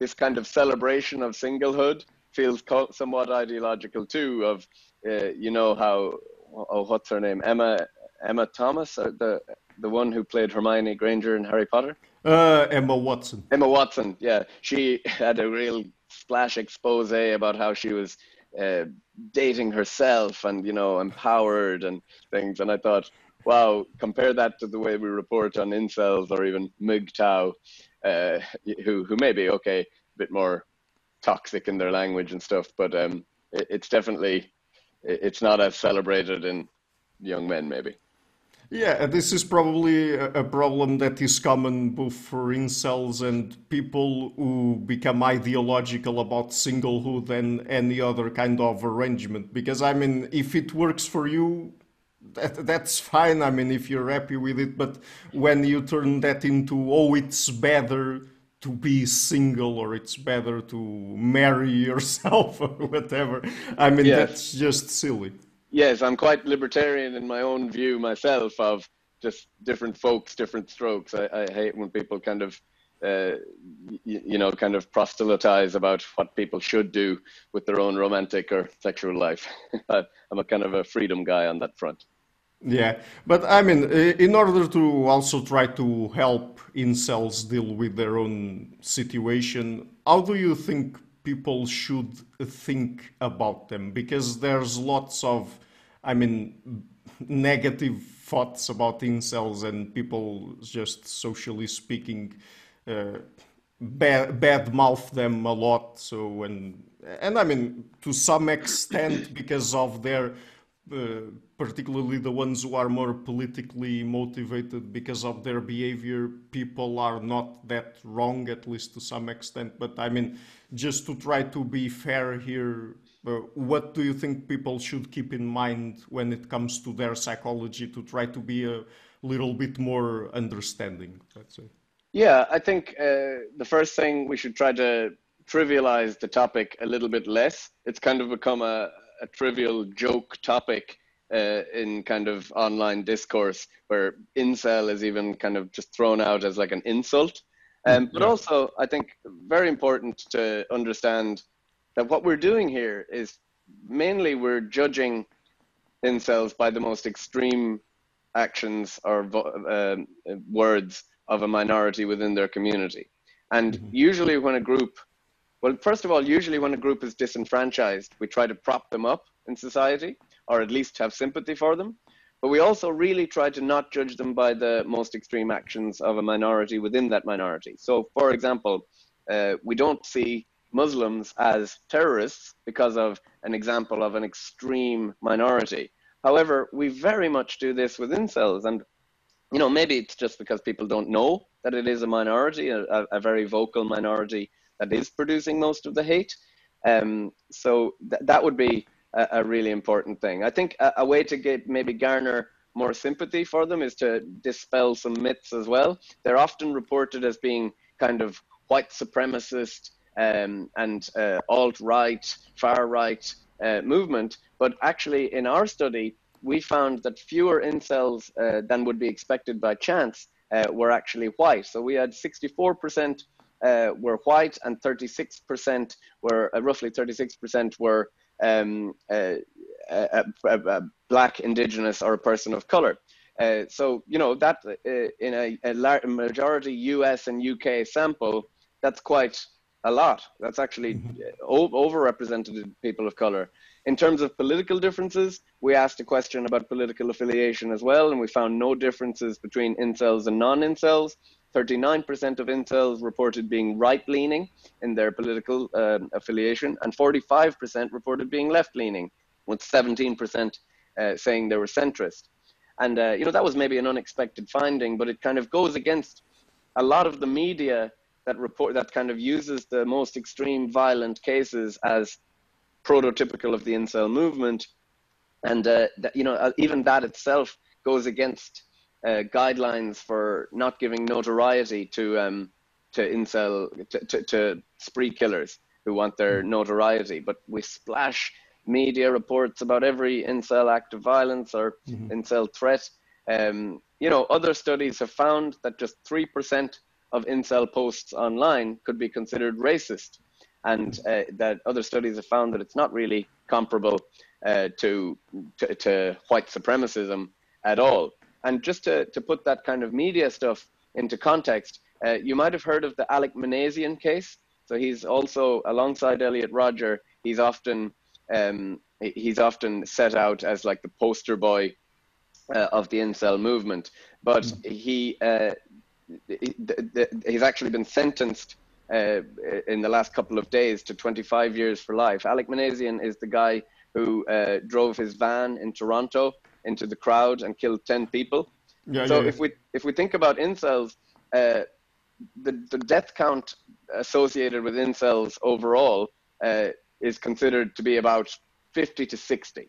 this kind of celebration of singlehood feels somewhat ideological too. Of uh, you know how oh what's her name Emma Emma Thomas uh, the the one who played Hermione Granger in Harry Potter. Uh, Emma Watson. Emma Watson, yeah. She had a real splash expose about how she was uh, dating herself and, you know, empowered and things. And I thought, wow, compare that to the way we report on incels or even MGTOW, uh, who, who may be, okay, a bit more toxic in their language and stuff, but um, it, it's definitely, it's not as celebrated in young men, maybe. Yeah, this is probably a problem that is common both for incels and people who become ideological about singlehood and any other kind of arrangement. Because, I mean, if it works for you, that, that's fine. I mean, if you're happy with it. But when you turn that into, oh, it's better to be single or it's better to marry [laughs] yourself or whatever, I mean, yes. that's just silly yes, I'm quite libertarian in my own view myself of just different folks, different strokes. I, I hate when people kind of, uh, you, you know, kind of proselytize about what people should do with their own romantic or sexual life. [laughs] I'm a kind of a freedom guy on that front. Yeah, but I mean, in order to also try to help incels deal with their own situation, how do you think people should think about them? Because there's lots of I mean, negative thoughts about incels and people just socially speaking uh, bad, bad mouth them a lot. So and and I mean to some extent [coughs] because of their uh, particularly the ones who are more politically motivated because of their behavior people are not that wrong at least to some extent but i mean just to try to be fair here what do you think people should keep in mind when it comes to their psychology to try to be a little bit more understanding, let's say? Yeah, I think uh, the first thing we should try to trivialize the topic a little bit less. It's kind of become a, a trivial joke topic uh, in kind of online discourse where incel is even kind of just thrown out as like an insult. Um, but yeah. also, I think very important to understand that what we're doing here is mainly we're judging incels by the most extreme actions or uh, words of a minority within their community. And mm-hmm. usually, when a group, well, first of all, usually when a group is disenfranchised, we try to prop them up in society or at least have sympathy for them. But we also really try to not judge them by the most extreme actions of a minority within that minority. So, for example, uh, we don't see Muslims as terrorists because of an example of an extreme minority. However, we very much do this with incels, and you know maybe it's just because people don't know that it is a minority, a, a very vocal minority that is producing most of the hate. Um, so th- that would be a, a, really important thing. I think a, a way to get maybe garner more sympathy for them is to dispel some myths as well. They're often reported as being kind of white supremacist um, and uh, alt right, far right uh, movement. But actually, in our study, we found that fewer incels uh, than would be expected by chance uh, were actually white. So we had 64% uh, were white, and 36% were uh, roughly 36% were um, black, indigenous, or a person of color. Uh, so you know that uh, in a, a, majority U.S. and U.K. sample, that's quite a lot. That's actually mm-hmm. overrepresented people of color. In terms of political differences, we asked a question about political affiliation as well, and we found no differences between incels and non incels. 39% of incels reported being right leaning in their political um, affiliation, and 45% reported being left leaning, with 17% uh, saying they were centrist. And, uh, you know, that was maybe an unexpected finding, but it kind of goes against a lot of the media that report that kind of uses the most extreme violent cases as prototypical of the incel movement. And, uh, that, you know, uh, even that itself goes against uh, guidelines for not giving notoriety to um, to incel to, to, to, spree killers who want their mm-hmm. notoriety. But we splash media reports about every incel act of violence or mm-hmm. incel threat. Um, you know, other studies have found that just three percent of incel posts online could be considered racist, and uh, that other studies have found that it's not really comparable uh, to, to, to white supremacism at all. And just to, to put that kind of media stuff into context, uh, you might have heard of the Alec Minassian case. So he's also alongside Elliot Rodger. He's often um, he's often set out as like the poster boy uh, of the incel movement. But mm. he uh, he's actually been sentenced uh, in the last couple of days to 25 years for life. Alec Minassian is the guy who uh, drove his van in Toronto into the crowd and killed 10 people. Yeah, so yeah, if we if we think about incels, uh, the the death count associated with incels overall uh, is considered to be about 50 to 60.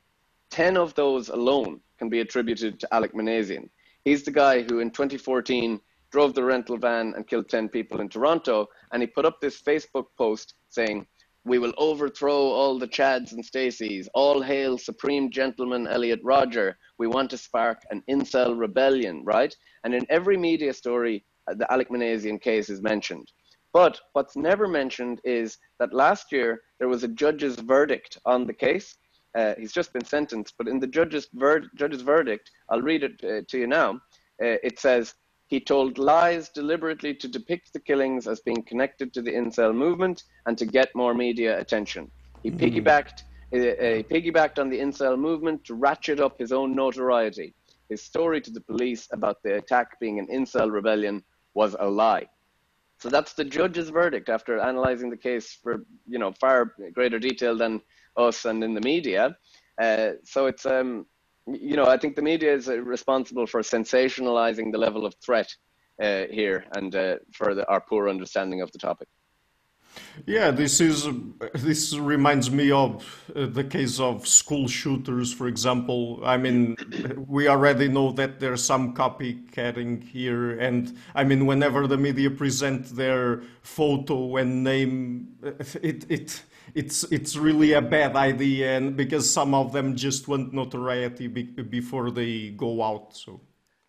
10 of those alone can be attributed to Alec Minassian. He's the guy who in 2014 drove the rental van and killed 10 people in Toronto. And he put up this Facebook post saying, we will overthrow all the Chads and Stacys. All hail Supreme Gentleman Elliot Rodger. We want to spark an incel rebellion, right? And in every media story, uh, the Alec Minassian case is mentioned. But what's never mentioned is that last year there was a judge's verdict on the case. Uh, he's just been sentenced, but in the judge's, ver- judge's verdict, I'll read it uh, to you now. Uh, it says, he told lies deliberately to depict the killings as being connected to the incel movement and to get more media attention. He mm. piggybacked, uh, uh, piggybacked on the incel movement to ratchet up his own notoriety. His story to the police about the attack being an incel rebellion was a lie. So that's the judge's verdict after analyzing the case for you know far greater detail than us and in the media. Uh, so it's um, you know, I think the media is uh, responsible for sensationalizing the level of threat uh, here and uh, for the, our poor understanding of the topic. Yeah, this is this reminds me of uh, the case of school shooters, for example. I mean, we already know that there's some copycatting here, and I mean, whenever the media present their photo and name, [laughs] it it it's it's really a bad idea, and because some of them just want notoriety be, before they go out. So.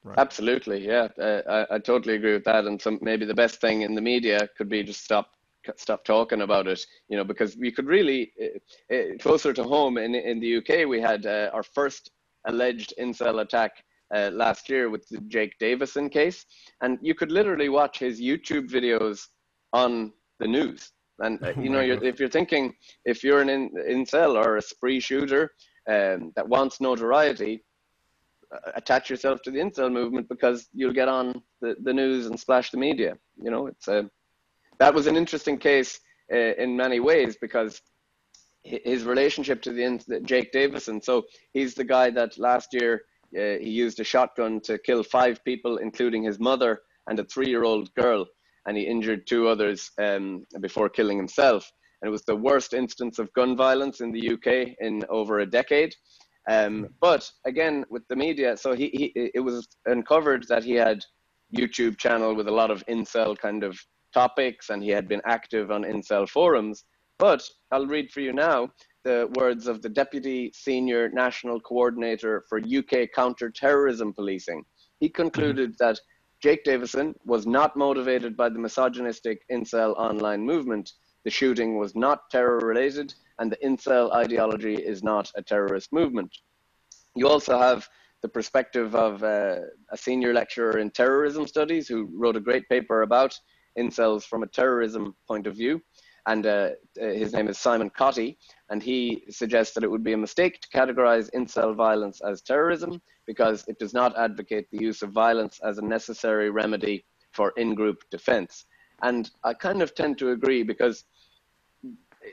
Right. Absolutely, yeah, uh, I, I totally agree with that. And some maybe the best thing in the media could be just stop stop talking about it, you know, because we could really uh, uh, closer to home in in the UK we had uh, our first alleged incel attack last year with the Jake Davison case, and you could literally watch his YouTube videos on the news. And uh, [laughs] you know, you're, if you're thinking, if you're an in, incel or a spree shooter um, that wants notoriety, uh, attach yourself to the incel movement because you'll get on the, the news and splash the media. You know, it's a that was an interesting case uh, in many ways because his relationship to the Jake Davison. So he's the guy that last year uh, he used a shotgun to kill five people, including his mother and a three-year-old girl and he injured two others um, before killing himself. And it was the worst instance of gun violence in the UK in over a decade. Um, but again, with the media, so he, he it was uncovered that he had YouTube channel with a lot of incel kind of topics, and he had been active on incel forums. But I'll read for you now the words of the Deputy Senior National Coordinator for UK Counter-Terrorism Policing. He concluded that Jake Davison was not motivated by the misogynistic incel online movement. The shooting was not terror related, and the incel ideology is not a terrorist movement. You also have the perspective of uh, a senior lecturer in terrorism studies who wrote a great paper about incels from a terrorism point of view. and uh, his name is Simon Cottee, and he suggests that it would be a mistake to categorize incel violence as terrorism because it does not advocate the use of violence as a necessary remedy for in-group defense. And I kind of tend to agree because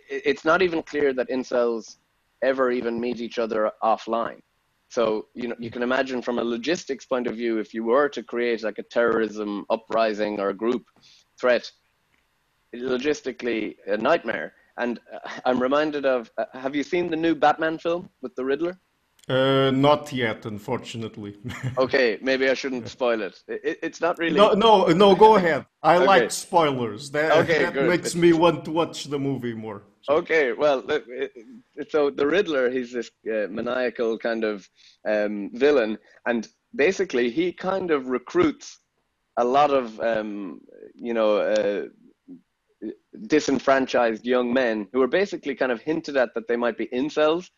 it's not even clear that incels ever even meet each other offline. So you know you can imagine from a logistics point of view, if you were to create like a terrorism uprising or a group threat, logistically a nightmare. And uh, I'm reminded of uh, have you seen the new Batman film with the Riddler? Uh, not yet, unfortunately. [laughs] okay, maybe I shouldn't spoil it. it. It's not really. No, no, no. Go ahead. I okay. like spoilers. That, okay, that good. makes me want to watch the movie more. So. Okay, well, so the Riddler, he's this uh, maniacal kind of um, villain, and basically he kind of recruits a lot of, um, you know, uh, disenfranchised young men who are basically kind of hinted at that they might be incels,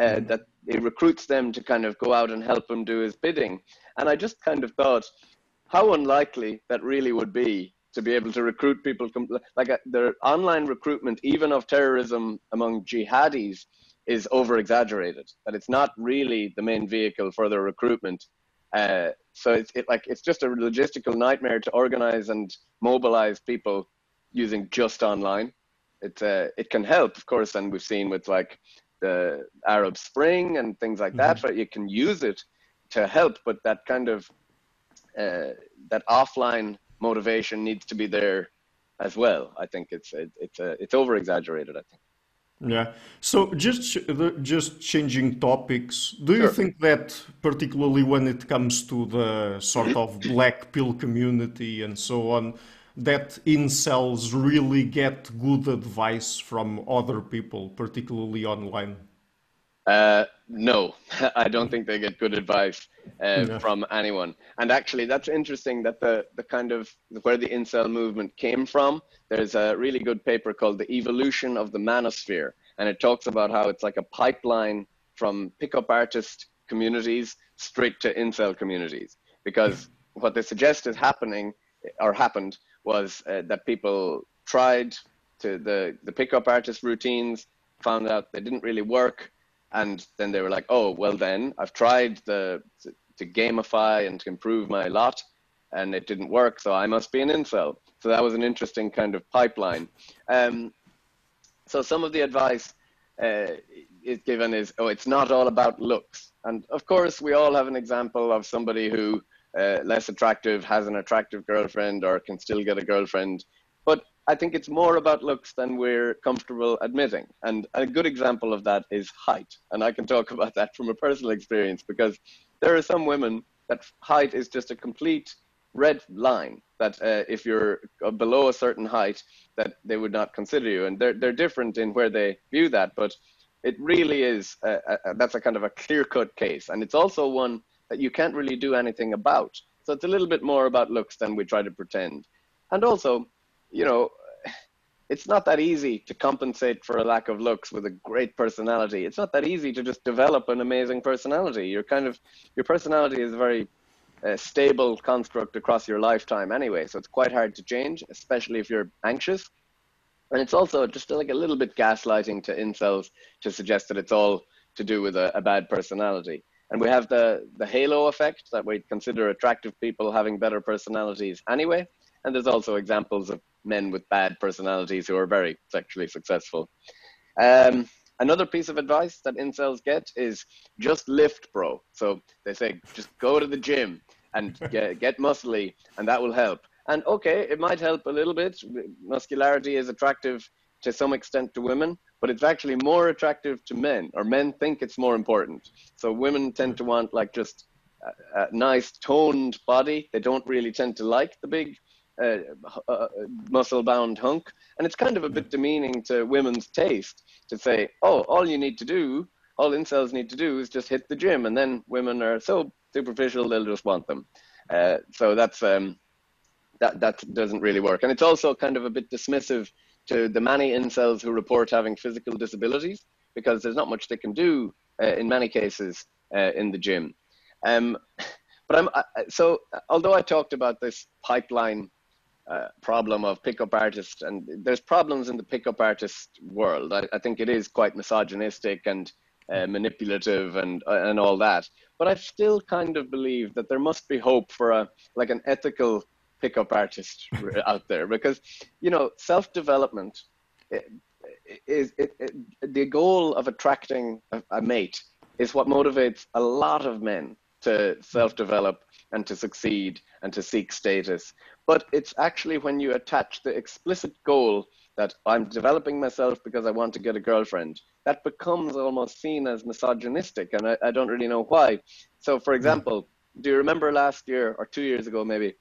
uh, mm. that he recruits them to kind of go out and help him do his bidding. And I just kind of thought how unlikely that really would be to be able to recruit people. Like uh, the online recruitment, even of terrorism among jihadis, is over exaggerated. That it's not really the main vehicle for their recruitment. Uh, so it's it, like it's just a logistical nightmare to organize and mobilize people using just online. It uh, it can help, of course, and we've seen with like the Arab Spring and things like that. Mm-hmm. Right, you can use it to help, but that kind of uh, that offline motivation needs to be there as well. I think it's it, it's uh, it's over exaggerated. I think. Yeah. So just just changing topics, do you think that particularly when it comes to the sort of black pill community and so on, that incels really get good advice from other people, particularly online? Uh, no, [laughs] I don't think they get good advice uh, yeah. from anyone. And actually, that's interesting that the, the kind of where the incel movement came from. There's a really good paper called The Evolution of the Manosphere. And it talks about how it's like a pipeline from pickup artist communities straight to incel communities. Because what they suggest is happening or happened was uh, that people tried to the the pickup artist routines, found out they didn't really work, and then they were like, oh well, then I've tried the to, to gamify and to improve my lot, and it didn't work, so I must be an incel. So that was an interesting kind of pipeline. Um, so some of the advice uh, is given is, oh, it's not all about looks. And of course, we all have an example of somebody who uh, less attractive has an attractive girlfriend or can still get a girlfriend. But I think it's more about looks than we're comfortable admitting. And a good example of that is height. And I can talk [laughs] about that from a personal experience because there are some women that height is just a complete red line that uh, if you're below a certain height that they would not consider you and they're, they're different in where they view that but it really is a, a, that's a kind of a clear cut case and it's also one that you can't really do anything about. So it's a little bit more about looks than we try to pretend. And also, you know, [sighs] it's not that easy to compensate for a lack of looks with a great personality. It's not that easy to just develop an amazing personality. You're kind of your personality is a very uh, stable construct across your lifetime anyway, so it's quite hard to change, especially if you're anxious. And it's also just like a little bit gaslighting to incels to suggest that it's all to do with a, a bad personality. And we have the, the halo effect that we consider attractive people having better personalities anyway. And there's also examples of men with bad personalities who are very sexually successful. Um, another piece of advice that incels get is just lift, bro. So they say, just go to the gym and [laughs] get, get muscly, and that will help. And okay, it might help a little bit. Muscularity is attractive to some extent to women, but it's actually more attractive to men, or men think it's more important. So women tend to want like just a, a nice toned body. They don't really tend to like the big uh, uh, muscle bound hunk. And it's kind of a bit demeaning to women's taste to say, oh, all you need to do, all incels need to do is just hit the gym. And then women are so superficial, they'll just want them. Uh, so that's, um, that, that doesn't really work. And it's also kind of a bit dismissive to the many incels who report having physical disabilities because there's not much they can do uh, in many cases uh, in the gym. Um, but I'm so although I talked about this pipeline uh, problem of pickup artists, and there's problems in the pickup artist world. I, I think it is quite misogynistic and uh, manipulative and uh, and all that. But I still kind of believe that there must be hope for a like an ethical pickup artist [laughs] out there because you know self development eh, is it, it, the goal of attracting a, a mate is what motivates a lot of men to self develop and to succeed and to seek status. But it's actually when you attach the explicit goal that I'm developing myself because I want to get a girlfriend, that becomes almost seen as misogynistic. And I, I don't really know why. So, for hmm. example, do you remember last year or two years ago, maybe,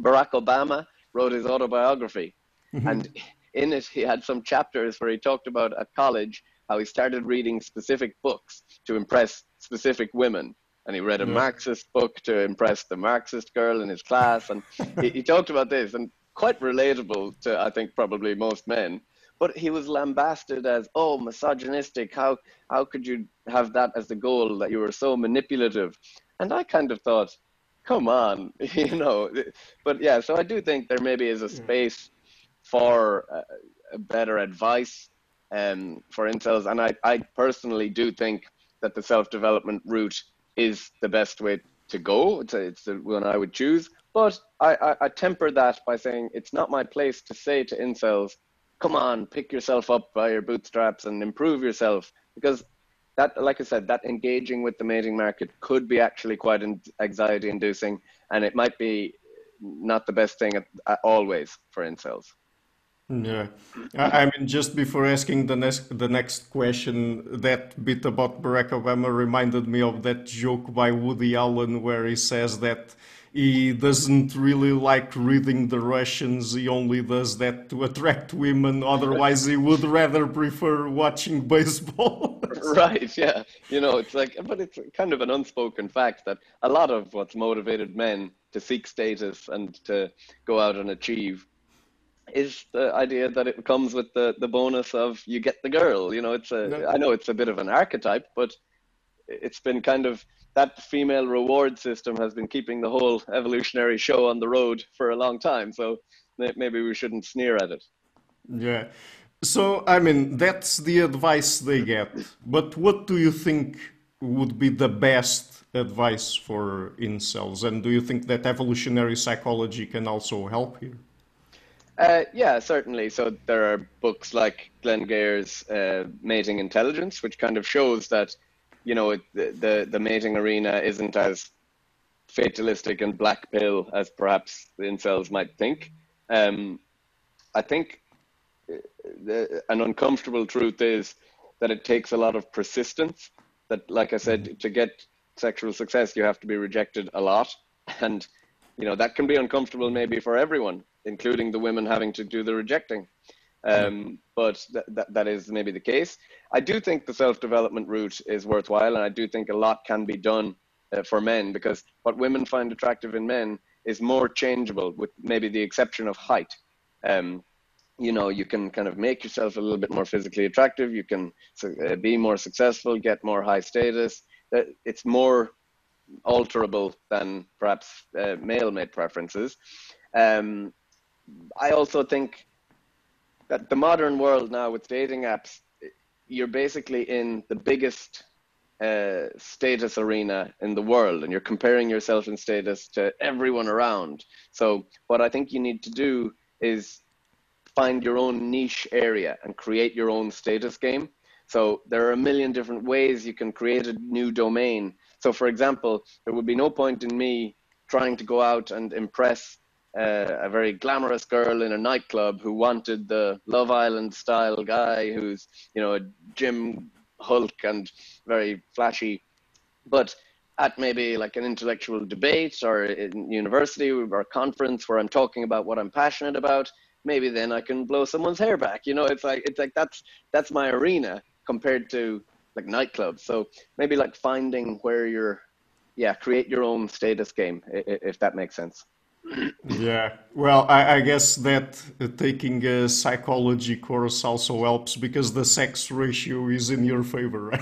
Barack Obama wrote his autobiography? Mm-hmm. And in it, he had some chapters where he talked about at college how he started reading specific books to impress specific women. And he read a. Marxist book to impress the Marxist girl in his class. And he, he talked about this and quite relatable to, I think, probably most men. But he was lambasted as, oh, misogynistic. How, how could you have that as the goal that you were so manipulative? And I kind of thought, come on, [laughs] you know. But yeah, so I do think there maybe is a space for uh, better advice um, for incels. And I, I personally do think that the self development route is the best way to go. It's, a, it's the one I would choose. But I, I, I temper that by saying it's not my place to say to incels, come on, pick yourself up by your bootstraps and improve yourself. Because that, like I said, that engaging with the mating market could be actually quite anxiety inducing. And it might be not the best thing at, at always for incels. Hmm. Yeah, I mean, just before asking the next the next question, that bit about Barack Obama reminded me of that joke by Woody Allen where he says that he doesn't really like reading the Russians. He only does that to attract women. Otherwise, he would rather prefer watching [laughs] baseball. right? Yeah. You know, it's like, but it's kind of an unspoken fact that a lot of what's motivated men to seek status and to go out and achieve is the idea that it comes with the, the bonus of you get the girl. You know, it's a no. I know it's a bit of an archetype, but it's been kind of that female reward system has been keeping the whole evolutionary show on the road for a long time. So maybe we shouldn't sneer at it. Yeah. So I mean that's the advice they get. But what do you think would be the best advice for incels? And do you think that evolutionary psychology can also help here? Uh, yeah, certainly. So there are books like Glenn Geher's uh, Mating Intelligence, which kind of shows that, you know, the, the, the mating arena isn't as fatalistic and black pill as perhaps the incels might think. Um, I think uh, the, an uncomfortable truth is that it takes a lot of persistence. That, like I said, to get sexual success, you have to be rejected a lot, [laughs] and you know that can be uncomfortable maybe for everyone including the women having to do the rejecting. Um, but th- th- that is maybe the case. I do think the self development route is worthwhile, and I do think a lot can be done uh, for men because what women find attractive in men is more changeable, with maybe the exception of height. Um, you know, you can kind of make yourself a little bit more physically attractive. You can uh, be more successful, get more high status. Uh, it's more alterable than perhaps uh, male mate preferences. Um, I also think that the modern world now with dating apps, you're basically in the biggest uh, status arena in the world, and you're comparing yourself in status to everyone around. So, what I think you need to do is find your own niche area and create your own status game. So, there are a million different ways you can create a new domain. So, for example, there would be no point in me trying to go out and impress uh, a very glamorous girl in a nightclub who wanted the Love Island style guy who's, you know, a gym hulk and very flashy. But at maybe like an intellectual debate or in university or a conference where I'm talking about what I'm passionate about, maybe then I can blow someone's hair back. You know, it's like it's like that's that's my arena compared to like nightclubs. So maybe like finding where you're, yeah, create your own status game if that makes sense yeah, well, I, I guess that uh, taking a psychology course also helps because the sex ratio is in your favor, right?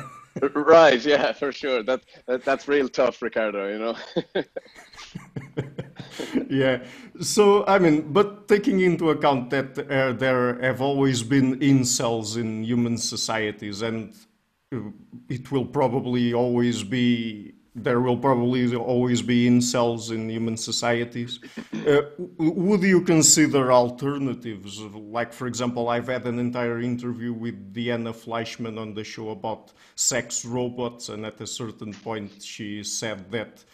right. Yeah, for sure. That, that that's real tough, Ricardo. You know. [laughs] yeah. So I mean, but taking into account that uh, there have always been incels in human societies, and uh, it will probably always be there will probably always be incels in human societies. Uh, would you consider alternatives? Like, for example, I've had an entire interview with Diana Fleischman on the show about sex robots, and at a certain point, she said that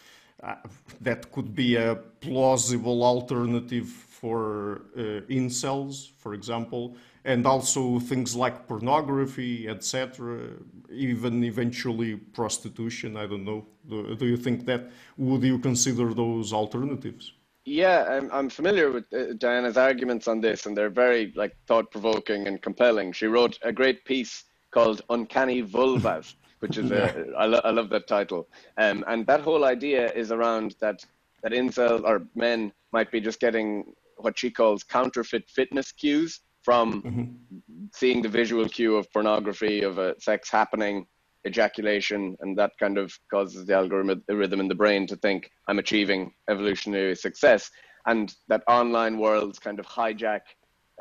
uh, that could be a plausible alternative for uh, incels, for example and also things like pornography, etc., even eventually prostitution. I don't know. Do, do, you think that would you consider those alternatives? Yeah, I'm, I'm familiar with uh, Diana's arguments on this, and they're very like thought provoking and compelling. She wrote a great piece called "Uncanny Vulvas," [laughs] which is a I, lo- I love that title. Um, and that whole idea is around that that incel or men might be just getting what she calls counterfeit fitness cues from mm-hmm. seeing the visual cue of pornography, of a sex happening, ejaculation, and that kind of causes the algorithm rhythm in the brain to think I'm achieving evolutionary success, and that online worlds kind of hijack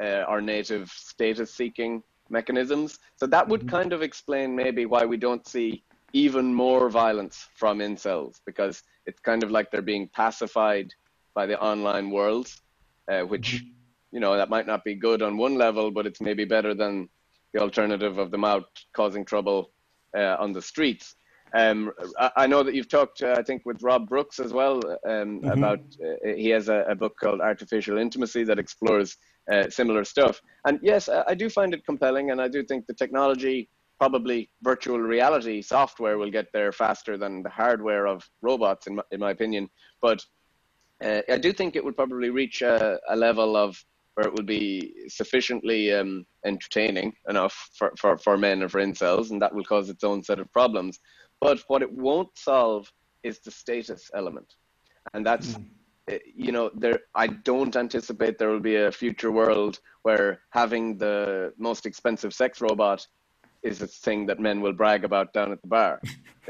uh, our native status-seeking mechanisms. So that would mm-hmm. kind of explain maybe why we don't see even more violence from incels because it's kind of like they're being pacified by the online worlds, uh, which mm-hmm you know that might not be good on one level, but it's maybe better than the alternative of them out causing trouble uh, on the streets. Um, I, I, know that you've talked, uh, I think, with Rob Brooks as well um, mm-hmm. about. Uh, he has a, a, book called Artificial Intimacy that explores uh, similar stuff. And yes, I, I do find it compelling, and I do think the technology, probably virtual reality software, will get there faster than the hardware of robots, in my, in my opinion. But uh, I do think it would probably reach a, a level of where it will be sufficiently um, entertaining enough for, for, for men and for incels, and that will cause its own set of problems. But what it won't solve is the status element. And that's, mm. you know, there. I don't anticipate there will be a future world where having the most expensive sex robot is a thing that men will brag about down at the bar.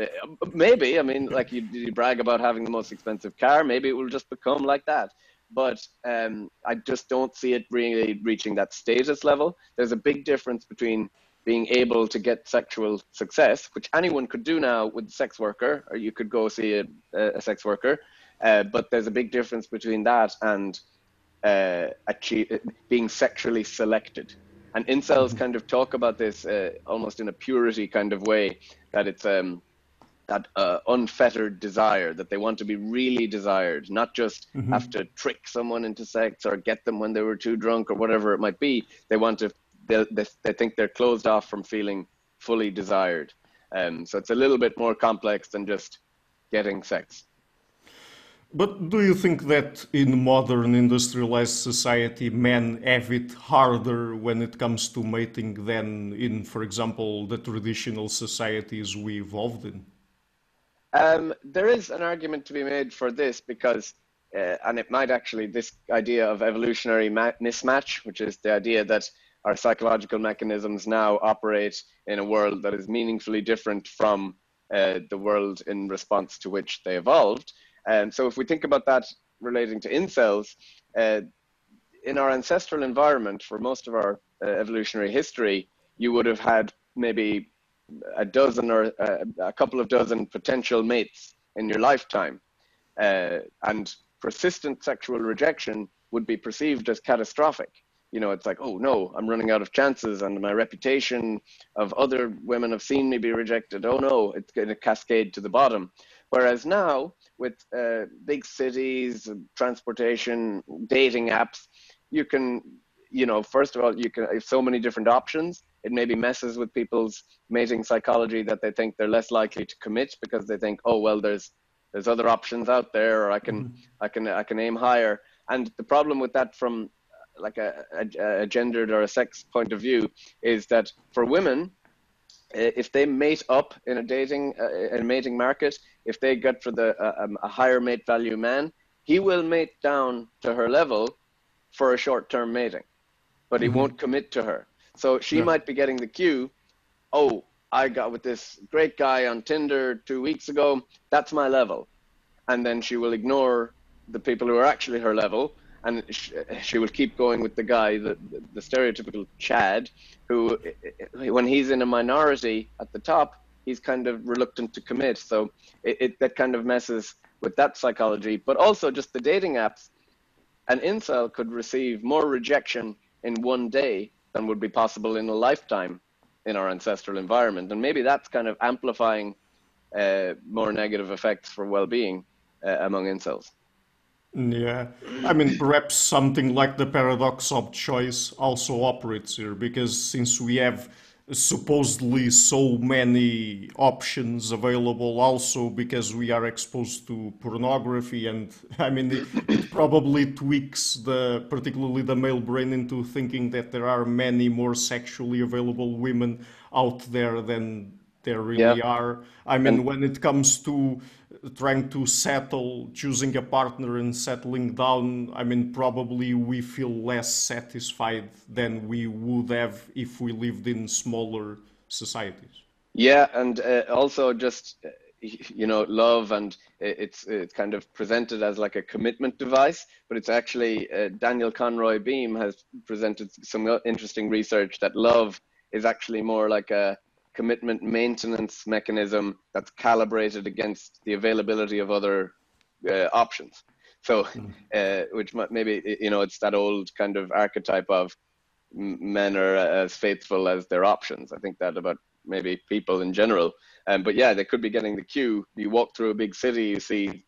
Uh, [laughs] maybe, I mean, like you, you brag about having the most expensive car, maybe it will just become like that but um, I just don't see it really reaching that status level. There's a big difference between being able to get sexual success, which anyone could do now with a sex worker, or you could go see a, a sex worker. Uh, but there's a big difference between that and uh, achieve, being sexually selected. And incels mm-hmm. kind of talk about this uh, almost in a purity kind of way, that it's um, that uh, unfettered desire that they want to be really desired, not just mm-hmm. have to trick someone into sex or get them when they were too drunk or whatever it might be. They want to, they, they, they think they're closed off from feeling fully desired. Um, so it's a little bit more complex than just getting sex. But do you think that in modern industrialized society, men have it harder when it comes to mating than in, for example, the traditional societies we evolved in? Um, there is an argument to be made for this because, uh, and it might actually, this idea of evolutionary mismatch, which is the idea that our psychological mechanisms now operate in a world that is meaningfully different from uh, the world in response to which they evolved. And so, if we think about that relating to incels, uh, in our ancestral environment, for most of our uh, evolutionary history, you would have had maybe a dozen or uh, a couple of dozen potential mates in your lifetime. Uh, and persistent sexual rejection would be perceived as catastrophic. You know, it's like, oh no, I'm running out of chances, and my reputation of other women have seen me be rejected. Oh no, it's going to cascade to the bottom. Whereas now, with uh, big cities, transportation, dating apps, you can, you know, first of all, you can have so many different options it maybe messes with people's mating psychology that they think they're less likely to commit because they think, oh well, there's there's other options out there, or I can mm-hmm. I can I can aim higher. And the problem with that from uh, like a, a, a gendered or a sex point of view is that for women, if they mate up in a dating uh, in a mating market, if they get for the uh, um, a higher mate value man, he will mate down to her level for a short term mating, but he mm-hmm. won't commit to her. So she yeah. might be getting the cue, oh, I got with this great guy on Tinder two weeks ago. That's my level. And then she will ignore the people who are actually her level, and she, she will keep going with the guy, the, the stereotypical Chad, who, when he's in a minority at the top, he's kind of reluctant to commit. So it, it that kind of messes with that psychology, but also just the dating apps. An incel could receive more rejection in one day than would be possible in a lifetime in our ancestral environment. And maybe that's kind of amplifying uh, more negative effects for well-being uh, among incels. Yeah, I mean, perhaps something like the paradox of choice also operates here because since we have supposedly so many options available also because we are exposed to pornography and [laughs] i mean it, it, probably tweaks the particularly the male brain into thinking that there are many more sexually available women out there than there really yeah. are i mean and, when it comes to trying to settle, choosing a partner and settling down, I mean, probably we feel less satisfied than we would have if we lived in smaller societies. Yeah, and uh, also just you know love and it's it's kind of presented as like a commitment device but it's actually uh, daniel conroy beam has presented some interesting research that love is actually more like a commitment maintenance mechanism that's calibrated against the availability of other uh, options. So, hmm. uh, which maybe you know it's that old kind of archetype of men are as faithful as their options. I think that about maybe people in general. Um, but yeah, they could be getting the cue. You walk through a big city, you see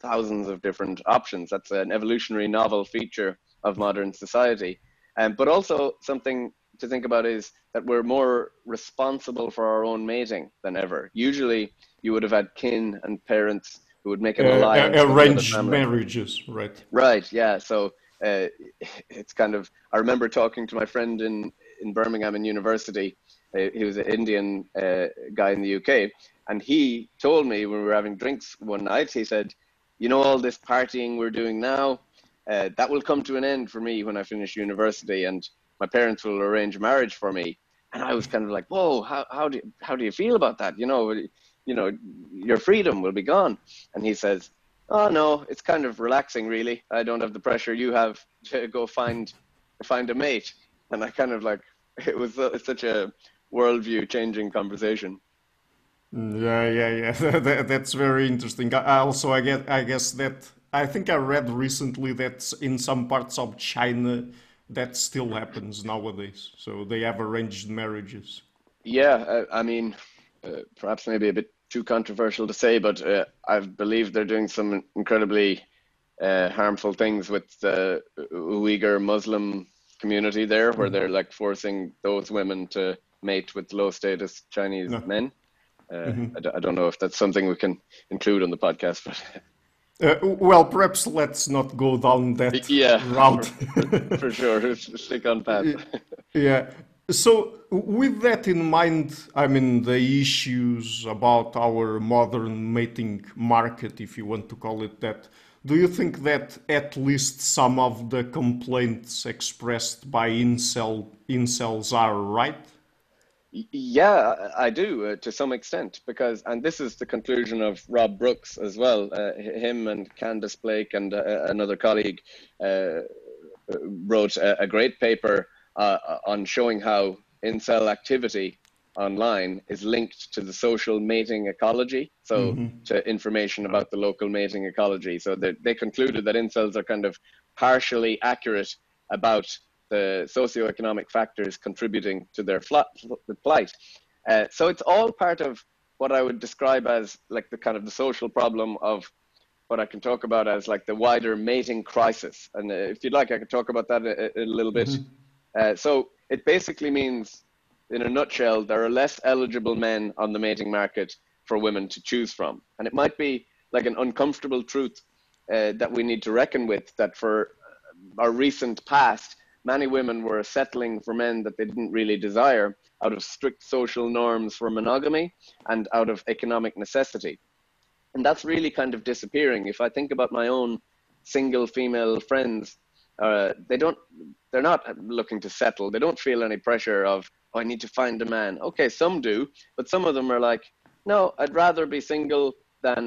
thousands of different options. That's an evolutionary novel feature of modern society. Um, but also something to think about is that we're more responsible for our own mating than ever. Usually, you would have had kin and parents who would make an uh, alliance. Uh, arranged marriages, right? Right. Yeah. So uh, it's kind of. I remember talking to my friend in in Birmingham in university. Uh, he was an Indian uh, guy in the UK, and he told me when we were having drinks one night. He said, "You know, all this partying we're doing now." Uh, that will come to an end for me when I finish university, and my parents will arrange marriage for me. And I was kind of like, whoa, how, how do you, how do you feel about that? You know, you know, your freedom will be gone. And he says, oh no, it's kind of relaxing, really. I don't have the pressure you have to go find find a mate. And I kind of like, it was such a worldview changing conversation. Mm, yeah, yeah, yeah. [laughs] that, that's very interesting. I also, I get, I guess that I think I read recently that in some parts of China that still happens nowadays. So they have arranged marriages. Yeah, I, I mean, uh, perhaps maybe a bit too controversial to say, but uh, I believe they're doing some incredibly uh, harmful things with the Uyghur Muslim community there, where mm-hmm. they're like forcing those women to mate with low status Chinese no. men. Uh, mm-hmm. I d- I don't know if that's something we can include on the podcast, but [laughs] Uh, well, perhaps let's not go down that yeah, route. for, for sure, stick on path. [laughs] yeah. So, with that in mind, I mean, the issues about our modern mating market, if you want to call it that, do you think that at least some of the complaints expressed by incel, incels are right? Yeah, I do uh, to some extent because, and this is the conclusion of Rob Brooks as well. Uh, him and Khandis Blake and uh, another colleague uh, wrote a, a, great paper uh, on showing how incel activity online is linked to the social mating ecology, so mm-hmm. to information about the local mating ecology. So they, they concluded that incels are kind of partially accurate about the socioeconomic factors contributing to their plight. Uh, so it's all part of what I would describe as like the kind of the social problem of what I can talk about as like the wider mating crisis. And uh, if you'd like, I could talk about that a, a little bit. Mm-hmm. Uh, so it basically means, in a nutshell, there are less eligible men on the mating market for women to choose from. And it might be like an uncomfortable truth uh, that we need to reckon with that for our recent past, many women were settling for men that they didn't really desire out of strict social norms for monogamy and out of economic necessity. And that's really kind of disappearing. If I think about my own single female friends, uh, they don't, they're not looking to settle. They don't feel any pressure of, oh, I need to find a man. Okay, some do, but some of them are like, no, I'd rather be single than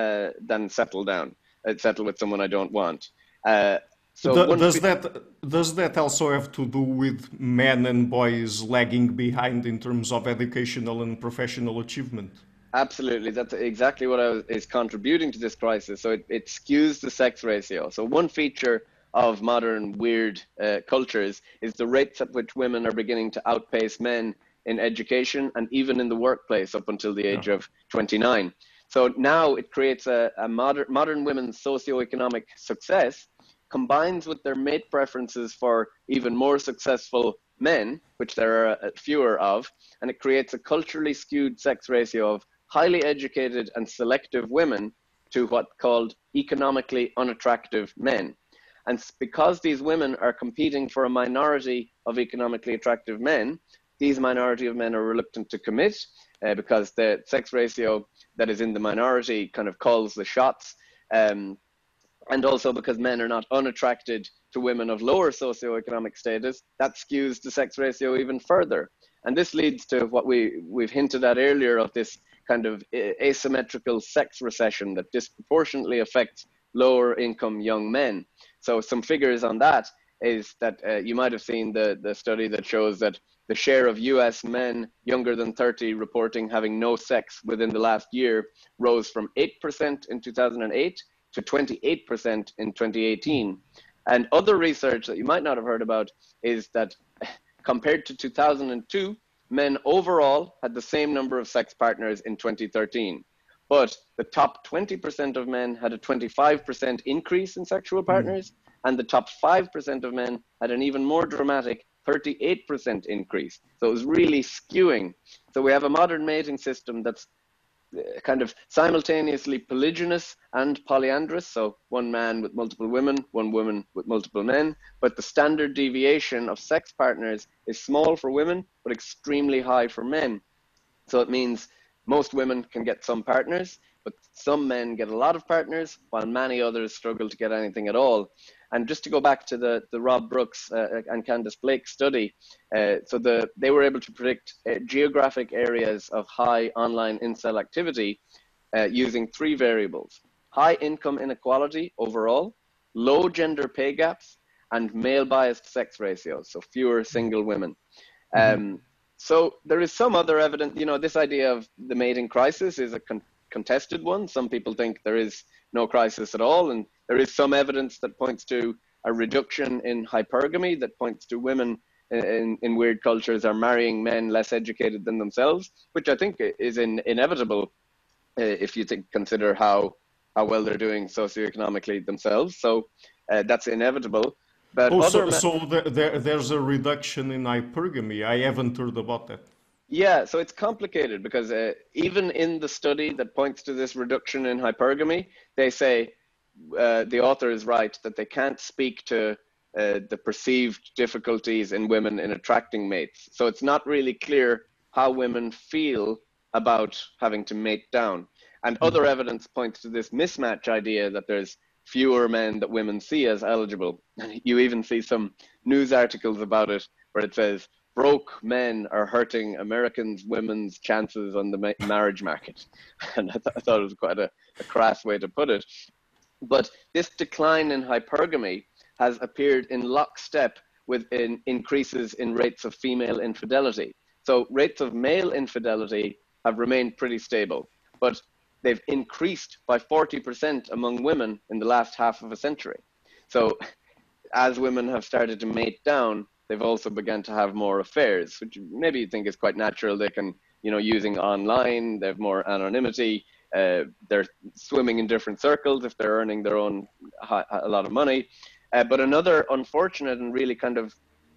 uh, than settle down. uh, settle with someone I don't want. Uh, so does that does that also have to do with men and boys lagging behind in terms of educational and professional achievement? Absolutely, that's exactly what was, is contributing to this crisis. So it, it skews the sex ratio. So one feature of modern weird uh, cultures is the rates at which women are beginning to outpace men in education and even in the workplace up until the age yeah. of 29. So now it creates a, a modern, modern women's socioeconomic success combines with their mate preferences for even more successful men, which there are fewer of, and it creates a culturally skewed sex ratio of highly educated and selective women to what called economically unattractive men. And because these women are competing for a minority of economically attractive men, these minority of men are reluctant to commit uh, because the sex ratio that is in the minority kind of calls the shots. Um, and also because men are not unattracted to women of lower socioeconomic status, that skews the sex ratio even further. And this leads to what we, we've hinted at earlier of this kind of asymmetrical sex recession that disproportionately affects lower income young men. So some figures on that is that uh, you might have seen the, the study that shows that the share of US men younger than 30 reporting having no sex within the last year rose from 8% in 2008 to 28% in 2018. And other research that you might not have heard about is that [laughs] compared to 2002, men overall had the same number of sex partners in 2013. But the top 20% of men had a 25% increase in sexual hmm. partners, mm. and the top 5% of men had an even more dramatic 38% increase. So it was really skewing. So we have a modern mating system that's Uh, kind of simultaneously polygynous and polyandrous. So one man with multiple women, one woman with multiple men. But the standard deviation of sex partners is small for women, but extremely high for men. So it means most women can get some partners, but some men get a lot of partners, while many others struggle to get anything at all. And just to go back to the, the Rob Brooks uh, and Khandis Blake study, uh, so the, they were able to predict uh, geographic areas of high online incel activity uh, using three variables high income inequality overall, low gender pay gaps, and male biased sex ratios, so fewer single women. Mm-hmm. Um, so there is some other evidence, you know, this idea of the mating crisis is a con- contested one. Some people think there is no crisis at all, and there is some evidence that points to a reduction in hypergamy that points to women in, in weird cultures are marrying men less educated than themselves, which I think is in, inevitable uh, if you think, consider how how well they're doing socioeconomically themselves. So uh, that's inevitable. But oh, so, so there, there's a reduction in hypergamy. I haven't heard about that. Yeah, so it's complicated because uh, even in the study that points to this reduction in hypergamy, they say uh, the author is right that they can't speak to uh, the perceived difficulties in women in attracting mates. So it's not really clear how women feel about having to mate down. And other mm-hmm. evidence points to this mismatch idea that there's fewer men that women see as eligible. [laughs] You even see some news articles about it where it says broke men are hurting Americans' women's chances on the ma- marriage market. [laughs] And I, th- I, thought it was quite a, a crass way to put it. But this decline in hypergamy has appeared in lockstep with in increases in rates of female infidelity. So rates of male infidelity have remained pretty stable, but they've increased by 40% among women in the last half of a century. So as women have started to mate down, they've also begun to have more affairs, which maybe you think is quite natural. They can, you know, using online, they have more anonymity. Uh, they're swimming in different circles if they're earning their own a lot of money. Uh, but another unfortunate and really kind of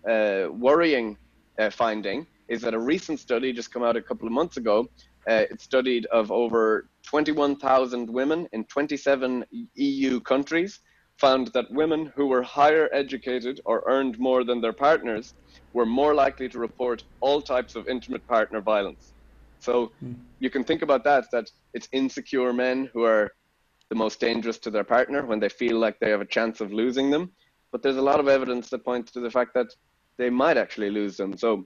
uh, worrying uh, finding is that a recent study just come out a couple of months ago. Uh, it studied of over 21,000 women in 27 EU countries found that women who were higher educated or earned more than their partners were more likely to report all types of intimate partner violence. So mm. you can think about that, that it's insecure men who are the most dangerous to their partner when they feel like they have a chance of losing them. But there's a lot of evidence that points to the fact that they might actually lose them. So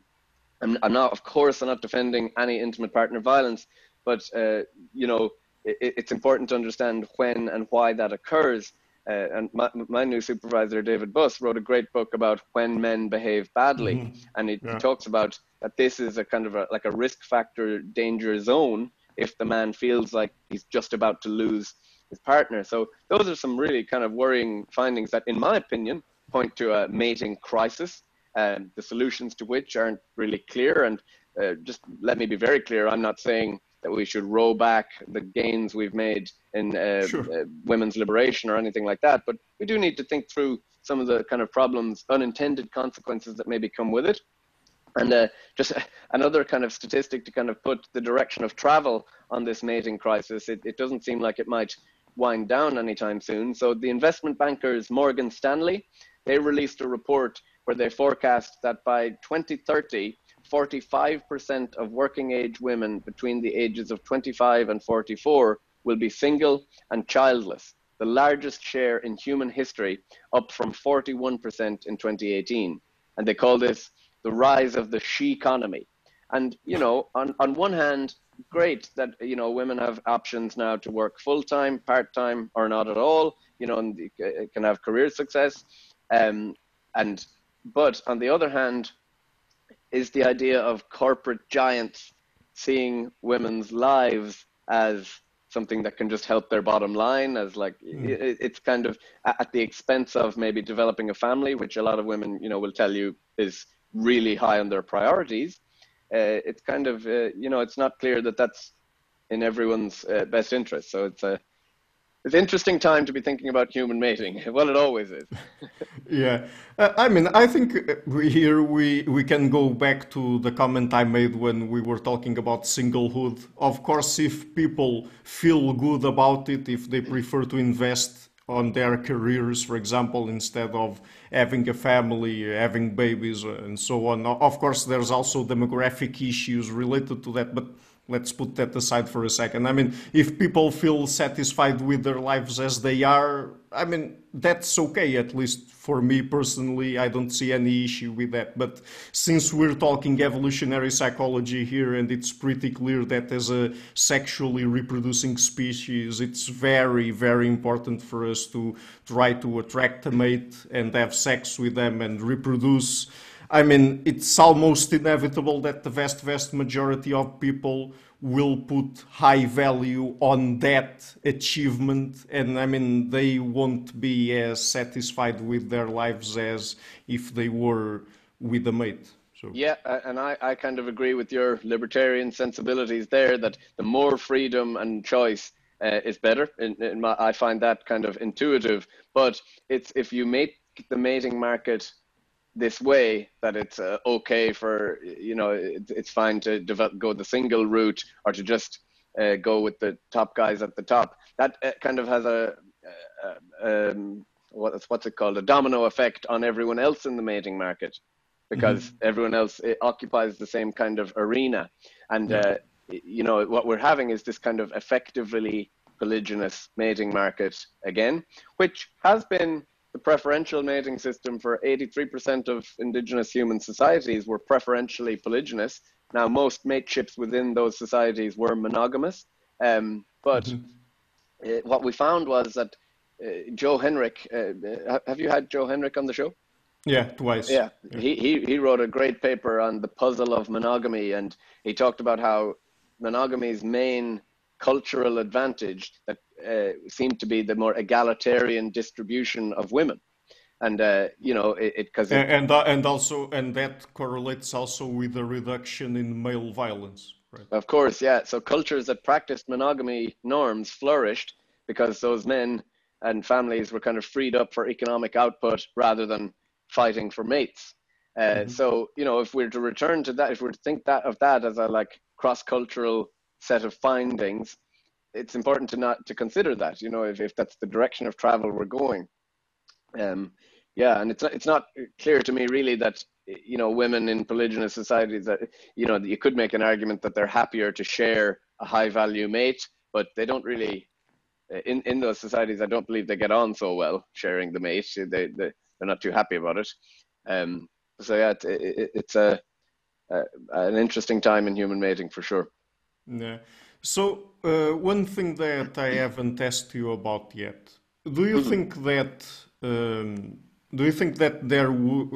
I'm, I'm not, of course, I'm not defending any intimate partner violence, but uh, you know, it, it's important to understand when and why that occurs. Uh, and my, my, new supervisor, David Buss, wrote a great book about when men behave badly. Mm-hmm. And he, yeah. he, talks about that this is a kind of a, like a risk factor danger zone if the man feels like he's just about to lose his partner. So those are some really kind of worrying findings that, in my opinion, point to a mating crisis, and the solutions to which aren't really clear. And uh, just let me be very clear: I'm not saying that we should roll back the gains we've made in uh, sure. uh, women's liberation or anything like that, but we do need to think through some of the kind of problems, unintended consequences that maybe come with it. And uh, just [laughs] another kind of statistic to kind of put the direction of travel on this mating crisis, it, it doesn't seem like it might wind down anytime soon. So the investment bankers Morgan Stanley, they released a report where they forecast that by 2030, 45% of working age women between the ages of 25 and 44 will be single and childless, the largest share in human history, up from 41% in 2018. And they call this the rise of the she economy. And, you know, on, on one hand, great that you know women have options now to work full time, part time, or not at all. You know, and can have career success. Um, and but on the other hand, is the idea of corporate giants seeing women's lives as something that can just help their bottom line as like mm. it, it's kind of at the expense of maybe developing a family which a lot of women you know will tell you is really high on their priorities uh, it's kind of uh, you know it's not clear that that's in everyone's uh, best interest. So it's a it's interesting time to be thinking about human mating. [laughs] Well, it always is. [laughs] yeah, uh, I mean, I think we, here we we can go back to the comment I made when we were talking about singlehood. Of course, if people feel good about it, if they prefer to invest on their careers, for example, instead of having a family, having babies, and so on. Of course, there's also demographic issues related to that, but let's put that aside for a second. I mean, if people feel satisfied with their lives as they are, I mean, that's okay, at least for me personally. I don't see any issue with that. But since we're talking evolutionary psychology here, and it's pretty clear that as a sexually reproducing species, it's very, very important for us to try to attract a mate and have sex with them and reproduce. I mean, it's almost inevitable that the vast, vast majority of people will put high value on that achievement and i mean they won't be as satisfied with their lives as if they were with a mate so. yeah and I, I kind of agree with your libertarian sensibilities there that the more freedom and choice uh, is better in, in my, i find that kind of intuitive but it's if you make the mating market this way that it's uh, okay for you know it, it's fine to develop, go the single route or to just uh, go with the top guys at the top that uh, kind of has a, um, what's what's it called a domino effect on everyone else in the mating market because mm-hmm. everyone else occupies the same kind of arena and yeah. Uh, you know what we're having is this kind of effectively polygynous mating market again which has been the preferential mating system for 83% of indigenous human societies were preferentially polygynous. Now, most mateships within those societies were monogamous. Um, but mm-hmm. Uh, what we found was that uh, Joe Henrich, uh, have you had Joe Henrich on the show? Yeah, twice. Yeah, yeah. He, he, he wrote a great paper on the puzzle of monogamy, and he talked about how monogamy's main cultural advantage that uh, seemed to be the more egalitarian distribution of women. And uh, you know it because and and, uh, and, also and that correlates also with the reduction in male violence right? Of course yeah. So cultures that practiced monogamy norms flourished because those men and families were kind of freed up for economic output rather than fighting for mates. Uh, mm-hmm. so you know if we're to return to that if we're to think that of that as a like cross-cultural set of findings, it's important to not to consider that. You know, if, if that's the direction of travel we're going. Um, yeah, and it's it's not clear to me really that you know women in polygynous societies that you know you could make an argument that they're happier to share a high value mate, but they don't really in in those societies. I don't believe they get on so well sharing the mate. They they they're not too happy about it. Um, so yeah, it, it, it's a, a an interesting time in human mating for sure. Yeah. So, uh, one thing that I haven't asked you about yet: Do you mm-hmm. think that um, do you think that there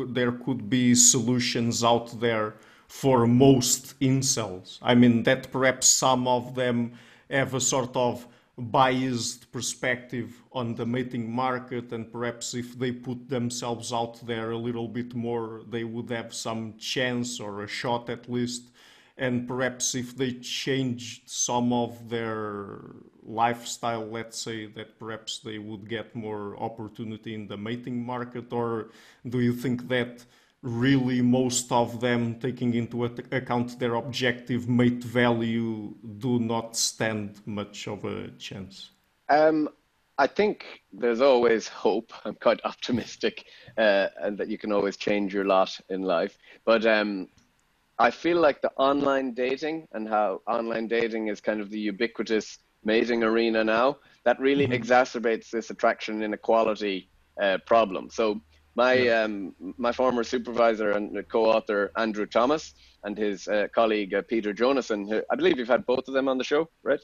there could be solutions out there for most incels? I mean, that perhaps some of them have a sort of biased perspective on the mating market, and perhaps if they put themselves out there a little bit more, they would have some chance or a shot at least and perhaps if they changed some of their lifestyle, let's say that perhaps they would get more opportunity in the mating market, or do you think that really most of them, taking into account their objective mate value, do not stand much of a chance? Um, I think there's always hope. I'm quite [laughs] optimistic, uh, and that you can always change your lot in life. But um, I feel like the online dating and how online dating is kind of the ubiquitous mating arena now, that really mm-hmm. exacerbates this attraction inequality uh, problem. So my yeah. um, my former supervisor and co-author Andrew Thomas and his uh, colleague uh, Peter Jonason, who I believe you've had both of them on the show, right?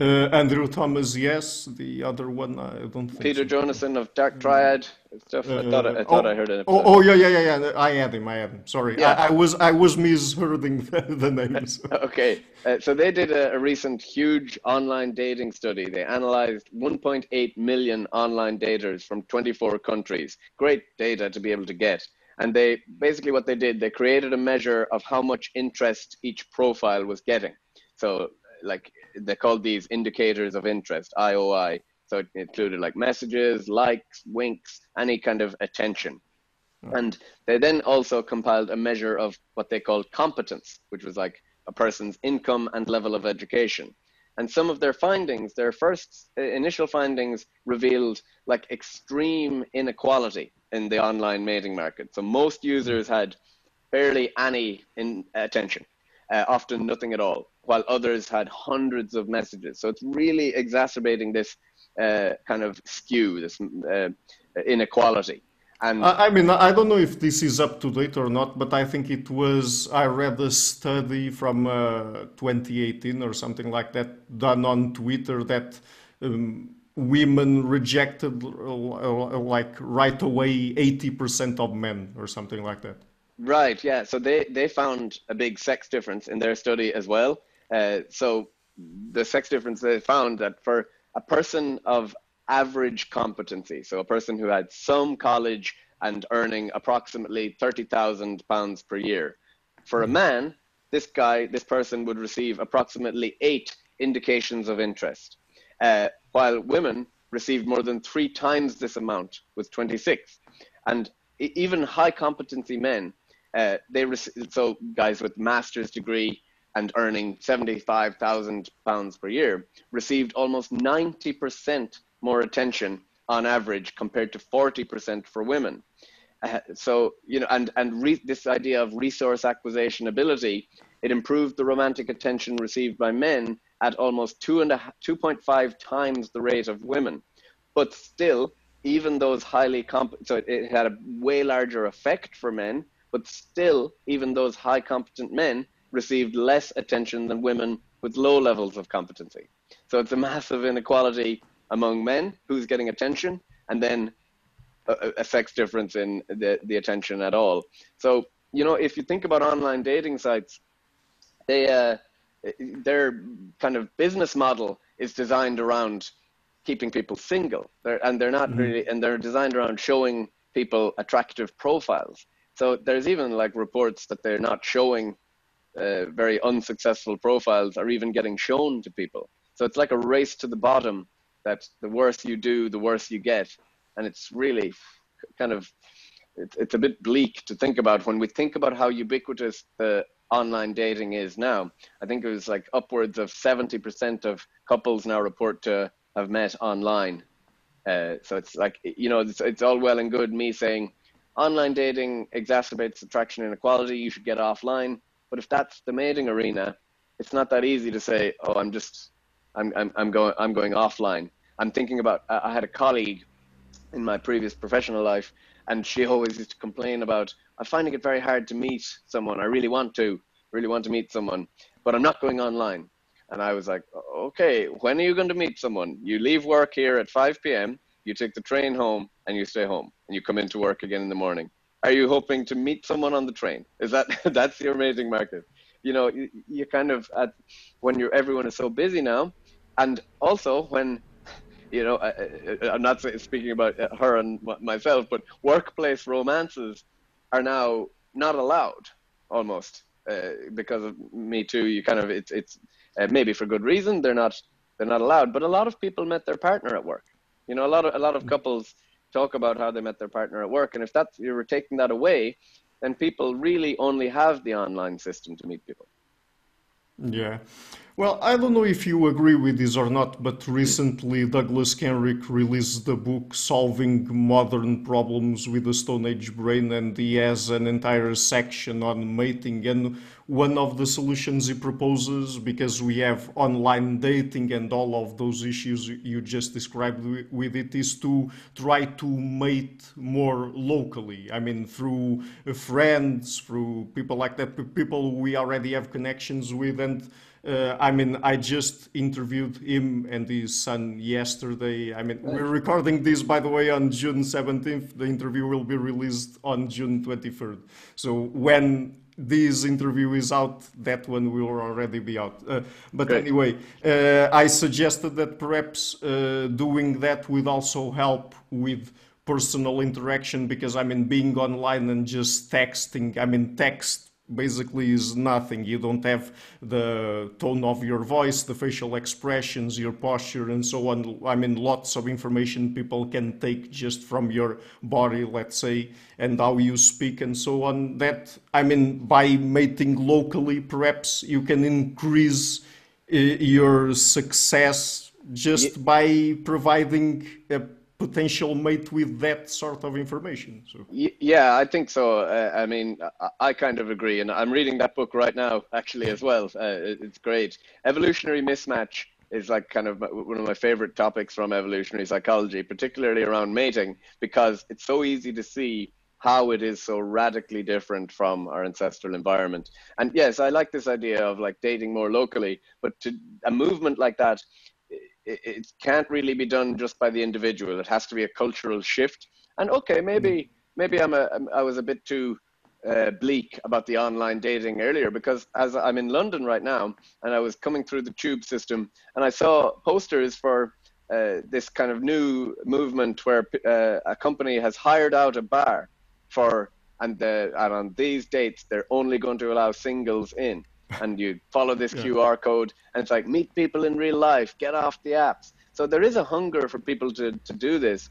Uh, Andrew Thomas, yes. The other one, I don't think. Peter so. Jonason of Dark Triad stuff. Uh, I thought, I, I, thought oh, I heard it. Oh, oh, yeah, yeah, yeah, yeah. I had him. I had him. Sorry, yeah. I, I was I was mishearing [laughs] the, the names. [laughs] okay, uh, so they did a, a, recent huge online dating study. They analyzed 1.8 million online daters from 24 countries. Great data to be able to get. And they basically what they did, they created a measure of how much interest each profile was getting. So like they called these indicators of interest, IOI. So it included like messages, likes, winks, any kind of attention. And they then also compiled a measure of what they called competence, which was like a person's income and level of education. And some of their findings, their first uh, initial findings, revealed like extreme inequality in the online mating market. So most users had barely any in attention, uh, often nothing at all while others had hundreds of messages. So it's really exacerbating this uh, kind of skew, this uh, inequality. And I mean, I don't know if this is up to date or not, but I think it was. I read a study from uh, 2018 or something like that done on Twitter that um, women rejected uh, like right away 80% of men or something like that. Right. Yeah. So they they found a big sex difference in their study as well. Uh, so the sex difference they found that for a person of average competency, so a person who had some college and earning approximately thirty thousand pounds per year, for a hmm. man, this guy, this person would receive approximately eight indications of interest, uh, while women received more than three times this amount with 26. And even high competency men, uh, they rec- so guys with master's degree and earning 75,000 pounds per year received almost 90% more attention on average compared to 40% for women. Uh, so, you know, and, and re- this idea of resource acquisition ability, it improved the romantic attention received by men at almost two and a, 2.5 times the rate of women. But still, even those highly comp, so it, it had a way larger effect for men, but still, even those high competent men received less attention than women with low levels of competency. So it's a massive inequality among men who's getting attention, and then a, a sex difference in the, the attention at all. So, you know, if you think about online dating sites, they, uh, their kind of business model is designed around keeping people single. They're, and they're not mm-hmm. really, and they're designed around showing people attractive profiles. So there's even like reports that they're not showing uh, very unsuccessful profiles are even getting shown to people. So it's like a race to the bottom that the worse you do, the worse you get. And it's really kind of, it's, it's a bit bleak to think about when we think about how ubiquitous the online dating is now. I think it was like upwards of 70% of couples now report to have met online. Uh, so it's like, you know, it's, it's all well and good me saying online dating exacerbates attraction inequality, you should get offline but if that's the mating arena, it's not that easy to say, oh, I'm just, I'm, I'm, I'm going, I'm going offline. I'm thinking about, I had a colleague in my previous professional life, and she always used to complain about, I'm finding it very hard to meet someone. I really want to, really want to meet someone, but I'm not going online. And I was like, okay, when are you going to meet someone? You leave work here at 5 p.m., you take the train home, and you stay home, and you come into work again in the morning. Are you hoping to meet someone on the train? Is that [laughs] that's your amazing market? You know, you, you kind of at when you're everyone is so busy now, and also when [laughs] you know, I, am not speaking about her and myself, but workplace romances are now not allowed almost uh, because of Me Too. You kind of it's it's uh, maybe for good reason they're not they're not allowed, but a lot of people met their partner at work. You know, a lot of a lot of couples talk about how they met their partner at work, and if that's you were taking that away, then people really only have the online system to meet people. Yeah. Well, I don't know if you agree with this or not, but recently Douglas Kenrick released the book Solving Modern Problems with the Stone Age Brain, and he has an entire section on mating. And one of the solutions he proposes, because we have online dating and all of those issues you just described with it, is to try to mate more locally. I mean, through friends, through people like that, people we already have connections with. And uh, I mean, I just interviewed him and his son yesterday. I mean, we're recording this, by the way, on June 17th. The interview will be released on June 23rd. So when this interview is out, that one will already be out. Uh, but anyway, uh, I suggested that perhaps uh, doing that would also help with personal interaction because I mean, being online and just texting, I mean, text basically is nothing. You don't have the tone of your voice, the facial expressions, your posture, and so on. I mean, lots of information people can take just from your body, let's say, and how you speak and so on. That, I mean, by mating locally, perhaps you can increase uh, your success just yeah. by providing a potential mate with that sort of information. So. Yeah, I think so. Uh, I mean, I, I, kind of agree, and I'm reading that book right now, actually, as well. Uh, it's great. Evolutionary mismatch is like kind of one of my favorite topics from evolutionary psychology, particularly around mating, because it's so easy to see how it is so radically different from our ancestral environment. And yes, I like this idea of like dating more locally, but to a movement like that it, it can't really be done just by the individual. It has to be a cultural shift. And okay, maybe mm. maybe I'm a I was a bit too uh, bleak about the online dating earlier because as I'm in London right now and I was coming through the tube system and I saw posters for uh, this kind of new movement where uh, a company has hired out a bar for and, the, and on these dates they're only going to allow singles in and you follow this yeah. QR code, and it's like meet people in real life, get off the apps. So there is a hunger for people to, to do this.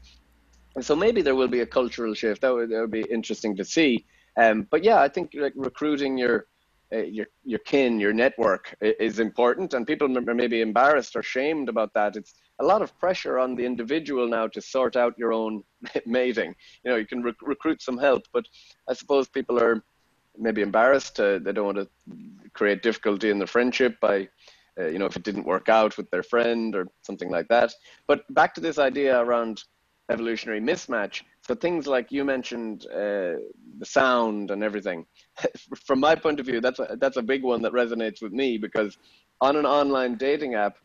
And so maybe there will be a cultural shift. That would, that would be interesting to see. Um, but yeah, I think like recruiting your uh, your your kin, your network is important, and people are maybe embarrassed or shamed about that. It's a lot of pressure on the individual now to sort out your own [laughs] mating. You know, you can rec- recruit some help, but I suppose people are maybe embarrassed. Uh, they don't want to create difficulty in the friendship by, uh, you know, if it didn't work out with their friend or something like that. But back to this idea around evolutionary mismatch. So things like you mentioned, uh, the sound and everything. [laughs] From my point of view, that's a, that's a big one that resonates with me because on an online dating app,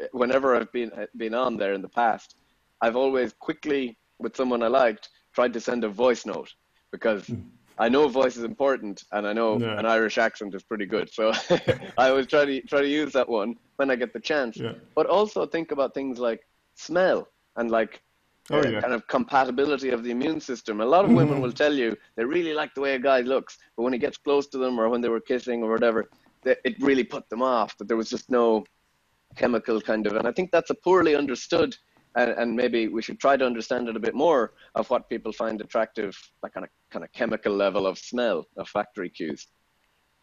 uh, whenever I've been uh, been on there in the past, I've always quickly with someone I liked tried to send a voice note because mm. I know voice is important, and I know yeah. an Irish accent is pretty good. So [laughs] I always try to try to use that one when I get the chance. Yeah. But also think about things like smell and like oh, uh, yeah. kind of compatibility of the immune system. A lot of women will tell you they really like the way a guy looks, but when he gets close to them or when they were kissing or whatever, it really put them off. That there was just no chemical kind of, and I think that's a poorly understood and, and, maybe we should try to understand it a bit more of what people find attractive, like on a kind of chemical level of smell olfactory cues.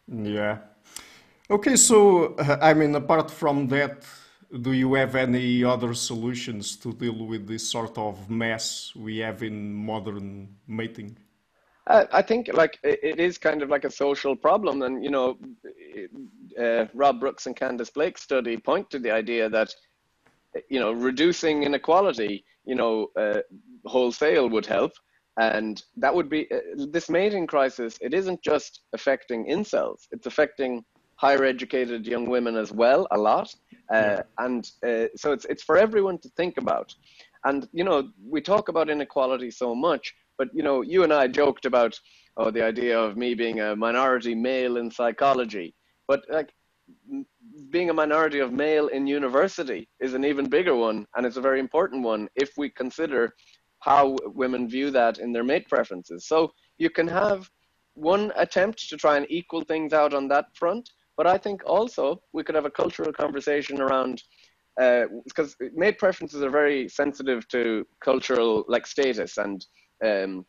Yeah. Okay, so uh, I mean, apart from that, do you have any other solutions to deal with this sort of mess we have in modern mating? I think like it is kind of like a social problem, and you know, uh, Rob Brooks and Khandis Blake study point to the idea that you know, reducing inequality, you know, uh, wholesale would help. And that would be uh, this mating crisis. It isn't just affecting incels; it's affecting higher educated young women as well, a lot. Uh. And uh, so it's, it's for everyone to think about. And, you know, we talk about inequality so much, but, you know, you and I joked about, oh, the idea of me being a minority male in psychology. But, like, being a minority of male in university is an even bigger one, and it's a very important one if we consider how women view that in their mate preferences. So you can have one attempt to try and equal things out on that front, but I think also we could have a cultural conversation around because uh, mate preferences are very sensitive to cultural like status and um,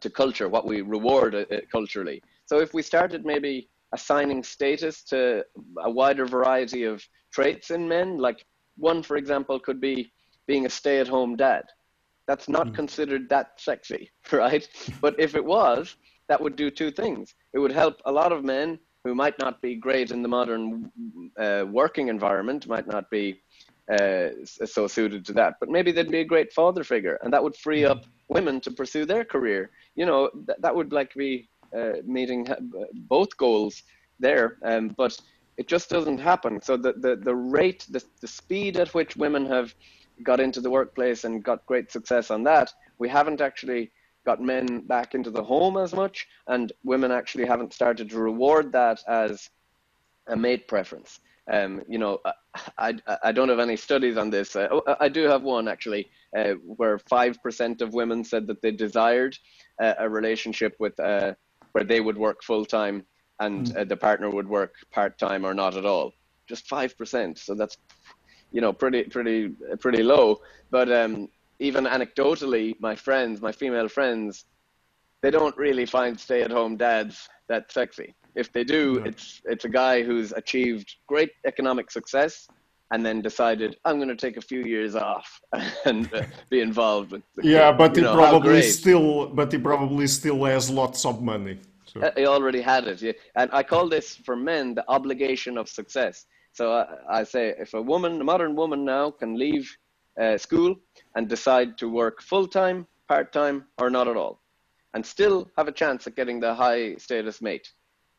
to culture, what we reward uh, culturally. So if we started maybe assigning status to a wider variety of traits in men, like one, for example, could be being a stay-at-home dad. That's not mm. considered that sexy, [laughs] right? but if it was, that would do two things. It would help a lot of men who might not be great in the modern uh, working environment, might not be uh, so suited to that, but maybe they'd be a great father figure, and that would free up women to pursue their career. You know, th- that would like be meeting both goals there, um, but it just doesn't happen. So the the, the rate, the, the speed at which women have got into the workplace and got great success on that, we haven't actually got men back into the home as much, and women actually haven't started to reward that as a mate preference. Um, you know, I, I don't have any studies on this. Uh, oh, I do have one actually, uh, where five percent of women said that they desired uh, a relationship with uh, where they would work full time and mm. the partner would work part time or not at all. Just five percent. So that's, you know, pretty pretty pretty low. But um, even anecdotally, my friends, my female friends, they don't really find stay-at-home dads that sexy. If they do, it's it's a guy who's achieved great economic success and then decided I'm going to take a few years off [laughs] and uh, be involved with. yeah, but he know, probably still, but he probably still has lots of money. So. Uh, he already had it, yeah. And I call this for men the obligation of success. So I, I say, if a woman, a modern woman now, can leave uh, school and decide to work full time, part time, or not at all, and still have a chance at getting the high status mate.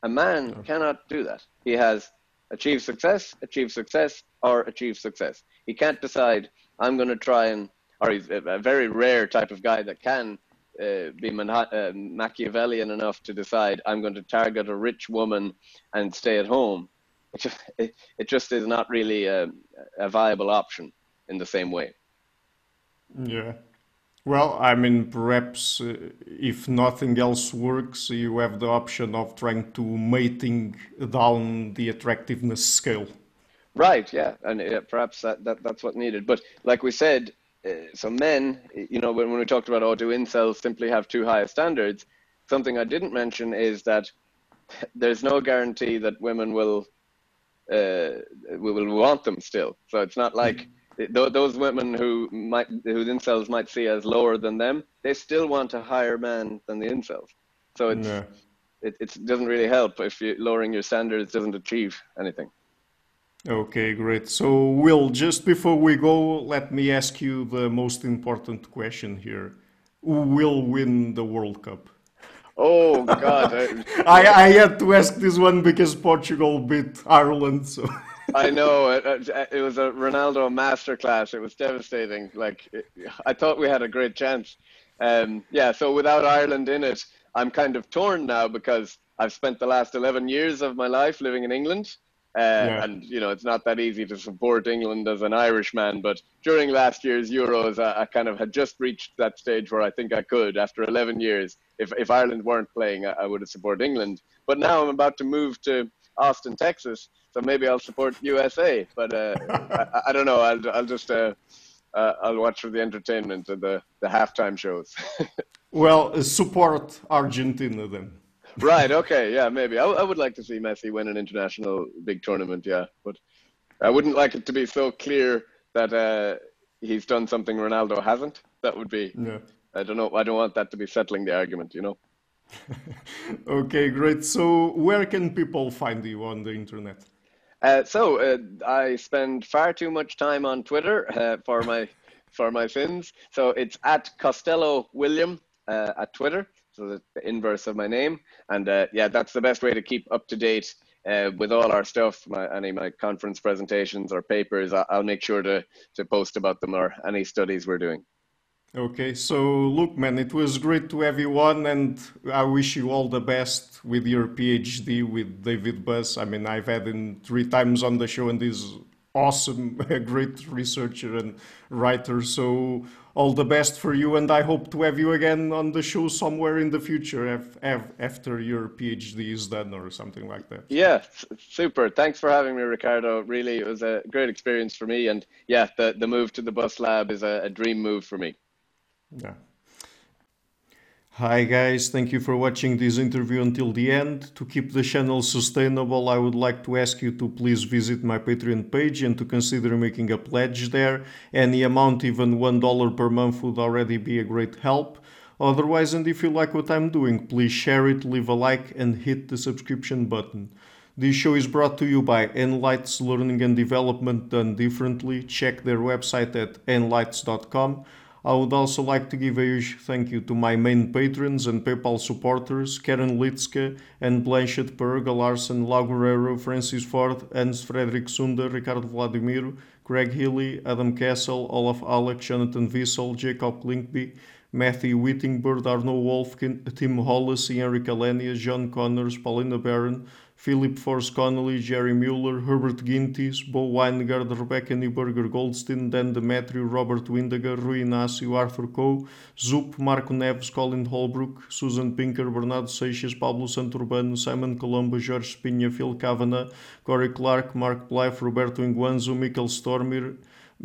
A man cannot do that. He has achieved success, achieve success, or achieve success. He can't decide, I'm going to try and, or he's a very rare type of guy that can uh, be uh, Machiavellian enough to decide, I'm going to target a rich woman and stay at home. It just, it, it just is not really a, a viable option in the same way. Yeah. Well, I mean, perhaps uh, if nothing else works, you have the option of trying to mating down the attractiveness scale. Right. Yeah, and uh, perhaps that, that that's what needed. But like we said, uh, so men, you know, when, when we talked about oh, do incels simply have too high standards? Something I didn't mention is that [laughs] there's no guarantee that women will uh, will want them still. So it's not like. Those women who might who the incels might see as lower than them, they still want a higher man than the incels. So it's it, it doesn't really help if you lowering your standards doesn't achieve anything. Okay, great. So, Will, just before we go, let me ask you the most important question here: Who will win the World Cup? Oh God! [laughs] I, I had to ask this one because Portugal beat Ireland, so. [laughs] I know it, it, was a Ronaldo masterclass. It was devastating. Like it, I thought we had a great chance. Um, yeah. So without Ireland in it, I'm kind of torn now because I've spent the last 11 years of my life living in England. Uh, yeah. And you know it's not that easy to support England as an Irishman, but during last year's Euros, I, I, kind of had just reached that stage where I think I could, after 11 years, if if Ireland weren't playing, I, I would have supported England. But now I'm about to move to Austin, Texas, so maybe I'll support USA. But uh, [laughs] I, I, don't know. I'll I'll just uh, uh, I'll watch for the entertainment and the the halftime shows. [laughs] well, uh, support Argentina then. right. [laughs] Okay. Yeah. Maybe I, I would like to see Messi win an international big tournament. Yeah, but I wouldn't like it to be so clear that uh, he's done something Ronaldo hasn't. That would be. Yeah. I don't know. I don't want that to be settling the argument. You know. [laughs] okay, great. So, where can people find you on the internet? Uh, so uh, I spend far too much time on Twitter uh, for my for my sins. So it's at Costello William uh, at Twitter. So the, the, inverse of my name, and uh, yeah, that's the best way to keep up to date uh, with all our stuff, my, any my conference presentations or papers, I'll make sure to, to post about them or any studies we're doing. Okay, so look, man, it was great to have you on, and I wish you all the best with your PhD with David Buss. I mean, I've had him three times on the show, and he's awesome, [laughs] great researcher and writer. So all the best for you, and I hope to have you again on the show somewhere in the future after your PhD is done or something like that. Yeah, super. Thanks for having me, Ricardo. Really, it was a great experience for me, and yeah, the the move to the Buss Lab is a, a dream move for me. Yeah. Hi guys, thank you for watching this interview until the end. To keep the channel sustainable, I would like to ask you to please visit my Patreon page and to consider making a pledge there. Any amount, even $1 per month, would already be a great help. Otherwise, and if you like what I'm doing, please share it, leave a like, and hit the subscription button. This show is brought to you by Enlites Learning and Development Done Differently. Check their website at enlites.com. I would also like to give a huge thank you to my main patrons and PayPal supporters Karen Litske and Blanchett Perga Larson, Laguerrero, Francis Ford, Hans Frederick Sunder, Ricardo Vladimiro, Greg Healy, Adam Castle, Olaf Alex, Jonathan Vissel, Jacob Linkby, Matthew Whittingbird, Arno Wolfkin, Tim Hollis, Henry Kalenia, John Connors, Paulina Barron, Philip Force Connolly, Jerry Mueller, Herbert Gintis, Bo Weingard, Rebecca Neuberger Goldstein, Dan Demetrio, Robert Windiger, Rui Inácio, Arthur Coe, Zup, Marco Neves, Colin Holbrook, Susan Pinker, Bernardo Seixas, Pablo Santurbano, Simon Colombo, Jorge Spinha, Phil Kavanagh, Corey Clark, Mark Blythe, Roberto Inguanzo, Michael Stormir,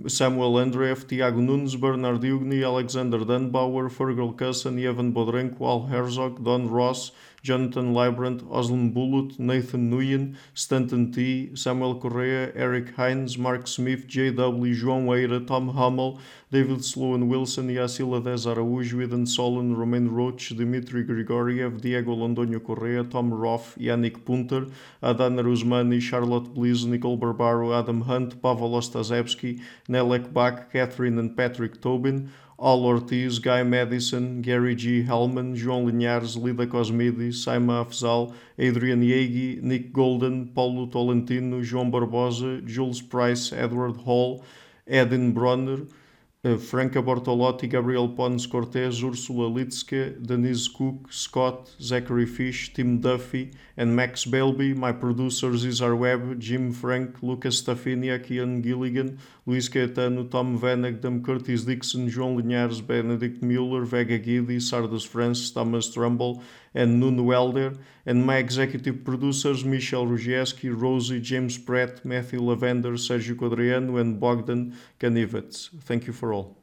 Samuel Andreev, Tiago Nunes, Bernard Ugni, Alexander Dunbauer, Fergal Cusson, Evan Bodrenko, Al Herzog, Don Ross, Jonathan Librand, Oslan Bullitt, Nathan Nguyen, Stanton T, Samuel Correa, Eric Hines, Mark Smith, J.W., João Eira, Tom Hummel, David Sloan Wilson, Yacila Dez Araújo, Eden Solon, Romain Roach, Dmitry Grigoriev, Diego Londonio Correa, Tom Roth, Yannick Punter, Adana Rusmani, Charlotte Blease, Nicole Barbaro, Adam Hunt, Pavel Ostazewski, Nelek Bach, Catherine and Patrick Tobin, Al Ortiz, Guy Madison, Gary G. Hellman, João Linhares, Lida Cosmides, Saima Afzal, Adrian Yegi, Nick Golden, Paulo Tolentino, João Barbosa, Jules Price, Edward Hall, Edin Bronner, Eh, Franca Bortolotti, Gabriel Pons Cortez, Ursula Litske, Denise Cook, Scott, Zachary Fish, Tim Duffy, and Max Belby. My producers Isar Webb, Jim Frank, Lucas Staffinia, Ian Gilligan, Luís Caetano, Tom Vanagdam, Curtis Dixon, João Linhares, Benedict Mueller, Vega Guidi, Sardas Francis, Thomas Trumbull, and Nuno Welder. And my executive producers Michel Rugieski, Rosie, James Pratt, Matthew Lavender, Sergio Quadriano, and Bogdan Kanivets. Thank you for all.